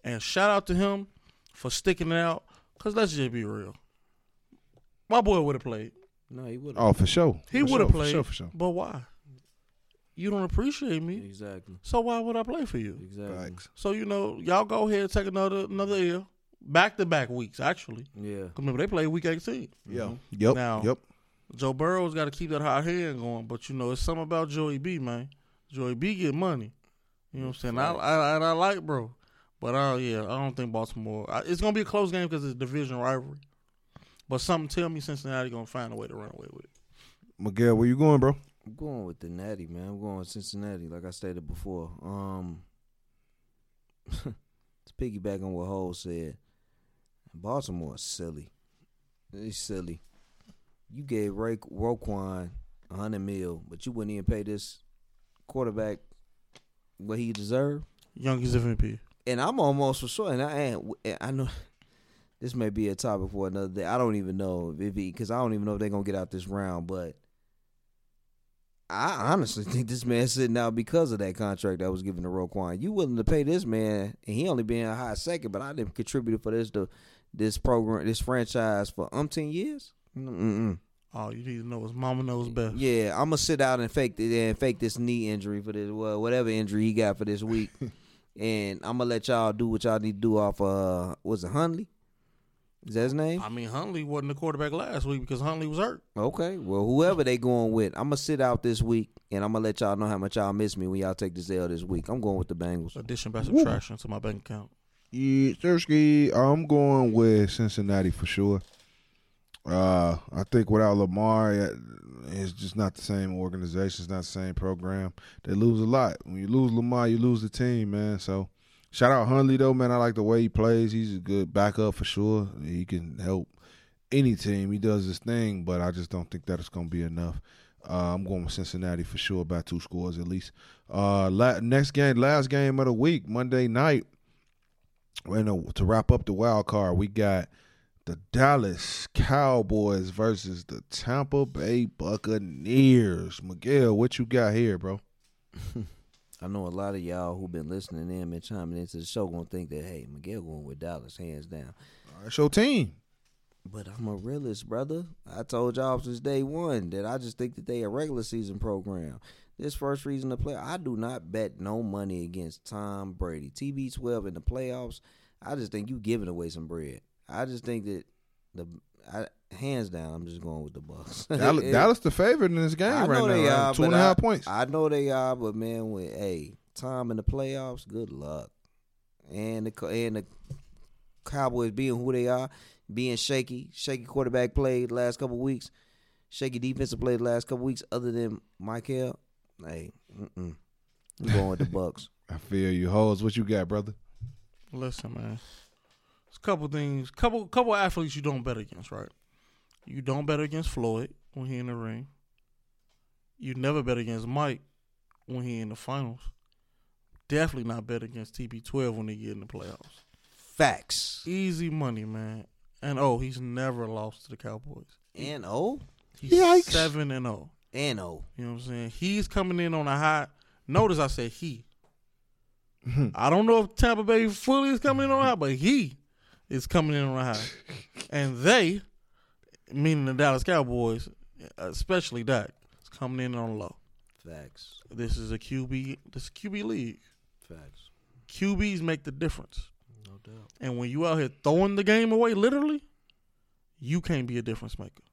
And shout out to him for sticking it out. Cause let's just be real. My boy would have played. No, he would. Oh, for sure. He would have sure, played. For sure, for sure. But why? You don't appreciate me, Exactly. so why would I play for you? Exactly. Facts. So you know, y'all go ahead and take another another L. Back to back weeks, actually. Yeah. remember they play week eighteen. Yeah. Yep. Now- yep. Joe Burrow's got to keep that hot hand going, but you know it's something about Joey B, man. Joey B get money. You know what I'm saying? I, I and I like bro, but uh, yeah, I don't think Baltimore. I, it's gonna be a close game because it's a division rivalry. But something tell me Cincinnati gonna find a way to run away with it. Miguel, where you going, bro? I'm going with the Natty, man. I'm going with Cincinnati, like I stated before. Um, [laughs] to piggyback on what Hole said, Baltimore is silly. It's silly. You gave Ray Roquan a hundred mil, but you wouldn't even pay this quarterback what he deserved. Youngest MVP. And I'm almost for sure, and I ain't, I know this may be a topic for another day. I don't even know if because I don't even know if they're gonna get out this round, but I honestly [laughs] think this man's sitting out because of that contract that was given to Roquan. You willing to pay this man, and he only been a high second, but I didn't contribute for this to this program, this franchise for umpteen years. Mm-mm. All you need to know is Mama knows best. Yeah, I'm gonna sit out and fake it and fake this knee injury for this, well, whatever injury he got for this week, [laughs] and I'm gonna let y'all do what y'all need to do off. Uh, was it Huntley? Is that his name? I mean, Huntley wasn't the quarterback last week because Huntley was hurt. Okay, well, whoever they going with, I'm gonna sit out this week, and I'm gonna let y'all know how much y'all miss me when y'all take this L this week. I'm going with the Bengals. Addition by subtraction to my bank account. Yeah, Thursky, I'm going with Cincinnati for sure. Uh, I think without Lamar, it's just not the same organization. It's not the same program. They lose a lot. When you lose Lamar, you lose the team, man. So Shout out Huntley though, man. I like the way he plays. He's a good backup for sure. He can help any team. He does his thing, but I just don't think that it's gonna be enough. Uh, I'm going with Cincinnati for sure, by two scores at least. Uh, la- next game, last game of the week, Monday night. To wrap up the wild card, we got the Dallas Cowboys versus the Tampa Bay Buccaneers. Miguel, what you got here, bro? [laughs] I know a lot of y'all who've been listening in and chiming into the show gonna think that hey, Miguel going with Dallas hands down. That's your team. But I'm a realist, brother. I told y'all since day one that I just think that they a regular season program. This first reason to play, I do not bet no money against Tom Brady. TB12 in the playoffs, I just think you giving away some bread. I just think that the I, hands down, I'm just going with the Bucks. [laughs] Dallas, It- Dallas the favorite in this game I right know now. they are, Two but and a half I- points. I know they are, but man, with hey Tom in the playoffs, good luck. And the and the Cowboys being who they are, being shaky, shaky quarterback play the last couple weeks, shaky defensive play the last couple weeks. Other than Michael, hey, mm-mm. I'm going with the [laughs] Bucks. I feel you, hoes. What you got, brother? Listen, man. It's a couple things, couple couple athletes you don't bet against, right? You don't bet against Floyd when he in the ring. You never bet against Mike when he in the finals. Definitely not bet against TB12 when they get in the playoffs. Facts. Easy money, man. And oh, he's never lost to the Cowboys. And O He's Yikes. seven and oh. and O. You know what I'm saying? He's coming in on a high. Notice I said he. Hmm. I don't know if Tampa Bay fully is coming in on a high, but he is coming in on a high. and they, meaning the Dallas Cowboys, especially Dak, is coming in on low. Facts. This is a QB. This is a QB league. Facts. QBs make the difference. No doubt. And when you out here throwing the game away, literally, you can't be a difference maker.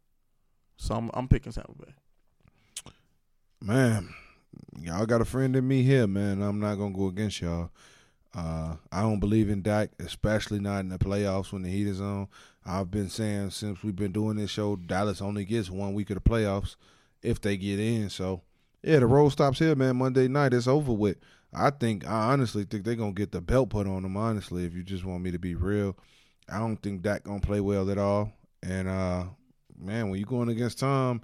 So I'm, I'm picking Tampa Bay. Man, y'all got a friend in me here, man. I'm not gonna go against y'all. Uh, I don't believe in Dak, especially not in the playoffs when the heat is on. I've been saying since we've been doing this show, Dallas only gets one week of the playoffs if they get in. So, yeah, the road stops here, man. Monday night, it's over with. I think, I honestly think they're gonna get the belt put on them. Honestly, if you just want me to be real, I don't think Dak gonna play well at all. And uh, man, when you're going against Tom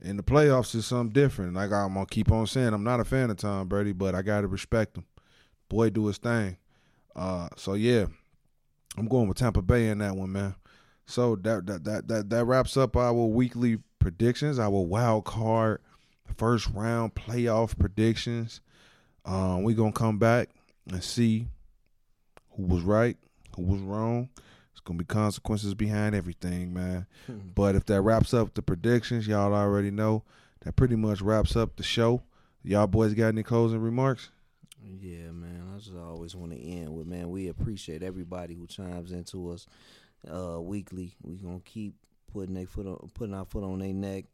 in the playoffs, is something different. Like I'm gonna keep on saying, I'm not a fan of Tom Brady, but I gotta respect him. Boy, do his thing. Uh, so yeah, I'm going with Tampa Bay in that one, man. So that that that that, that wraps up our weekly predictions, our wild card first round playoff predictions. Um, we gonna come back and see who was right, who was wrong. It's gonna be consequences behind everything, man. But if that wraps up the predictions, y'all already know that pretty much wraps up the show. Y'all boys got any closing remarks? Yeah, man. I just always want to end with man. We appreciate everybody who chimes into us uh, weekly. We gonna keep putting their foot on, putting our foot on their neck.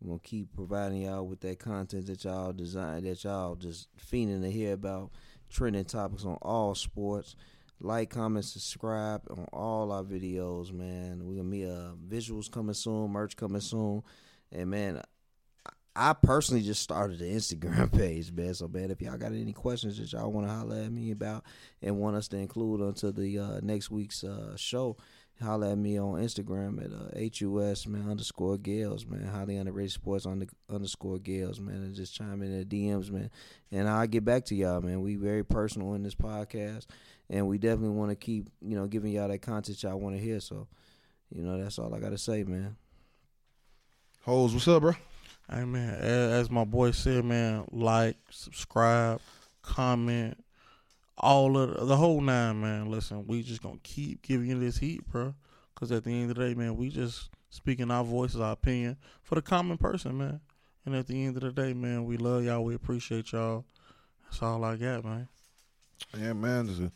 We gonna keep providing y'all with that content that y'all design, that y'all just fiending to hear about. Trending topics on all sports. Like, comment, subscribe on all our videos, man. We gonna be uh, visuals coming soon, merch coming soon, and man, I personally just started the Instagram [laughs] page, man. So, man, if y'all got any questions that y'all want to holler at me about and want us to include onto the uh, next week's uh, show, holler at me on Instagram at uh, HUS, man, underscore Gales, man. Highly underrated sports under, underscore Gales, man. And just chime in the DMs, man. And I'll get back to y'all, man. We very personal in this podcast. And we definitely want to keep, you know, giving y'all that content y'all want to hear. So, you know, that's all I got to say, man. Hoes, what's up, bro? Hey man, as, my boy said, man, like, subscribe, comment, all of the, the whole nine, man. Listen, we just gonna keep giving you this heat, bro. Cause at the end of the day, man, we just speaking our voices, our opinion for the common person, man. And at the end of the day, man, we love y'all. We appreciate y'all. That's all I got, man. Yeah, man. Just, uh,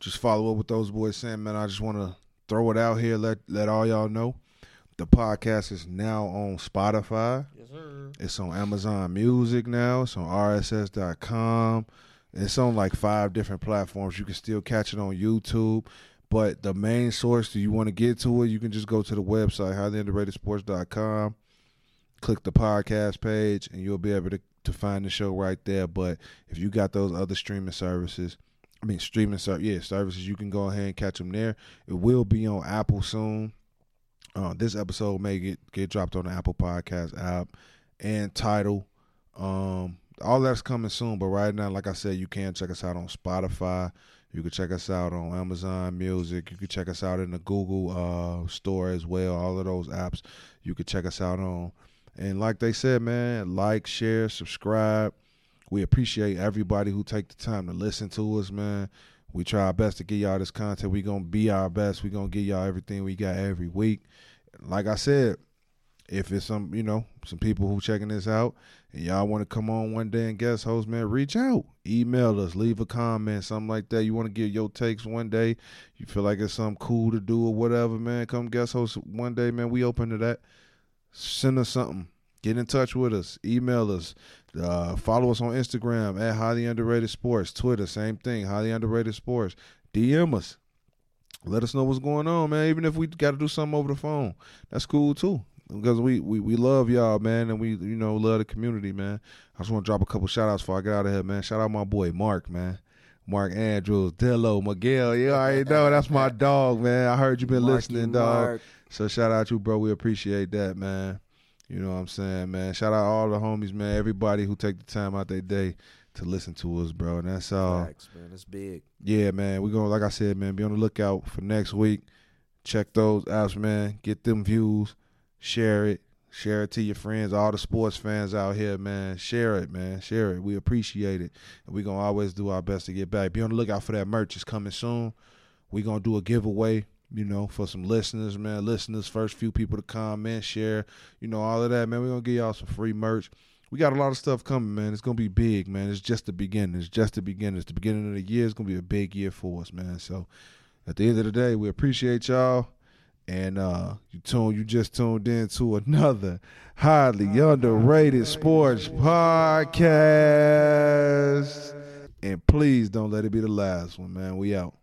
just follow up with those boys saying, man. I just want to throw it out here. Let let all y'all know the podcast is now on Spotify. Yes, sir. It's on Amazon Music now. It's on RSS.com. It's on like five different platforms. You can still catch it on YouTube. But the main source, do you want to get to it, you can just go to the website, highlyunderatedsports.com, click the podcast page, and you'll be able to, to find the show right there. But if you got those other streaming services, I mean, streaming service, yeah, services. You can go ahead and catch them there. It will be on Apple soon. Uh, this episode may get get dropped on the Apple Podcast app and title. Um, all that's coming soon, but right now, like I said, you can check us out on Spotify. You can check us out on Amazon Music. You can check us out in the Google uh, store as well. All of those apps you can check us out on. And like they said, man, like, share, subscribe. We appreciate everybody who take the time to listen to us, man. We try our best to get y'all this content. We gonna be our best. We gonna get y'all everything we got every week. Like I said, if it's some you know some people who checking this out and y'all want to come on one day and guest host man reach out. Email us leave a comment something like that. You want to give your takes one day. You feel like it's something cool to do or whatever man. Come guest host one day man. We open to that. Send us something. Get in touch with us. Email us uh, follow us on instagram at highly underrated sports twitter same thing highly underrated sports dm us let us know what's going on, man. Even if we got to do something over the phone, that's cool too because we, we we love y'all, man, and we you know love the community, man. I just want to drop a couple shout outs before I get out of here, man. Shout out my boy Mark, man. Mark Andrews, Dillo, Miguel. You already know that's my [laughs] dog, man. I heard you been Marky listening, dog. Mark. So shout out you, bro. We appreciate that, man. You know what I'm saying, man. Shout out all the homies, man. Everybody who take the time out their day to listen to us, bro. And that's all. Facts, man. That's big. Yeah, man. We're gonna like I said, man, be on the lookout for next week. Check those apps, man. Get them views. Share it. Share it to your friends, all the sports fans out here, man. Share it, man. Share it. We appreciate it. And we're gonna always do our best to get back. Be on the lookout for that merch. It's coming soon. We're gonna do a giveaway, you know, for some listeners, man. Listeners, first few people to comment, share, you know, all of that, man. We're gonna give y'all some free merch. We got a lot of stuff coming, man. It's gonna be big, man. It's just the beginning. It's just the beginning. It's the beginning of the year. It's gonna be a big year for us, man. So at the end of the day, we appreciate y'all. And uh you tuned you just tuned in to another highly underrated sports podcast. And please don't let it be the last one, man. We out.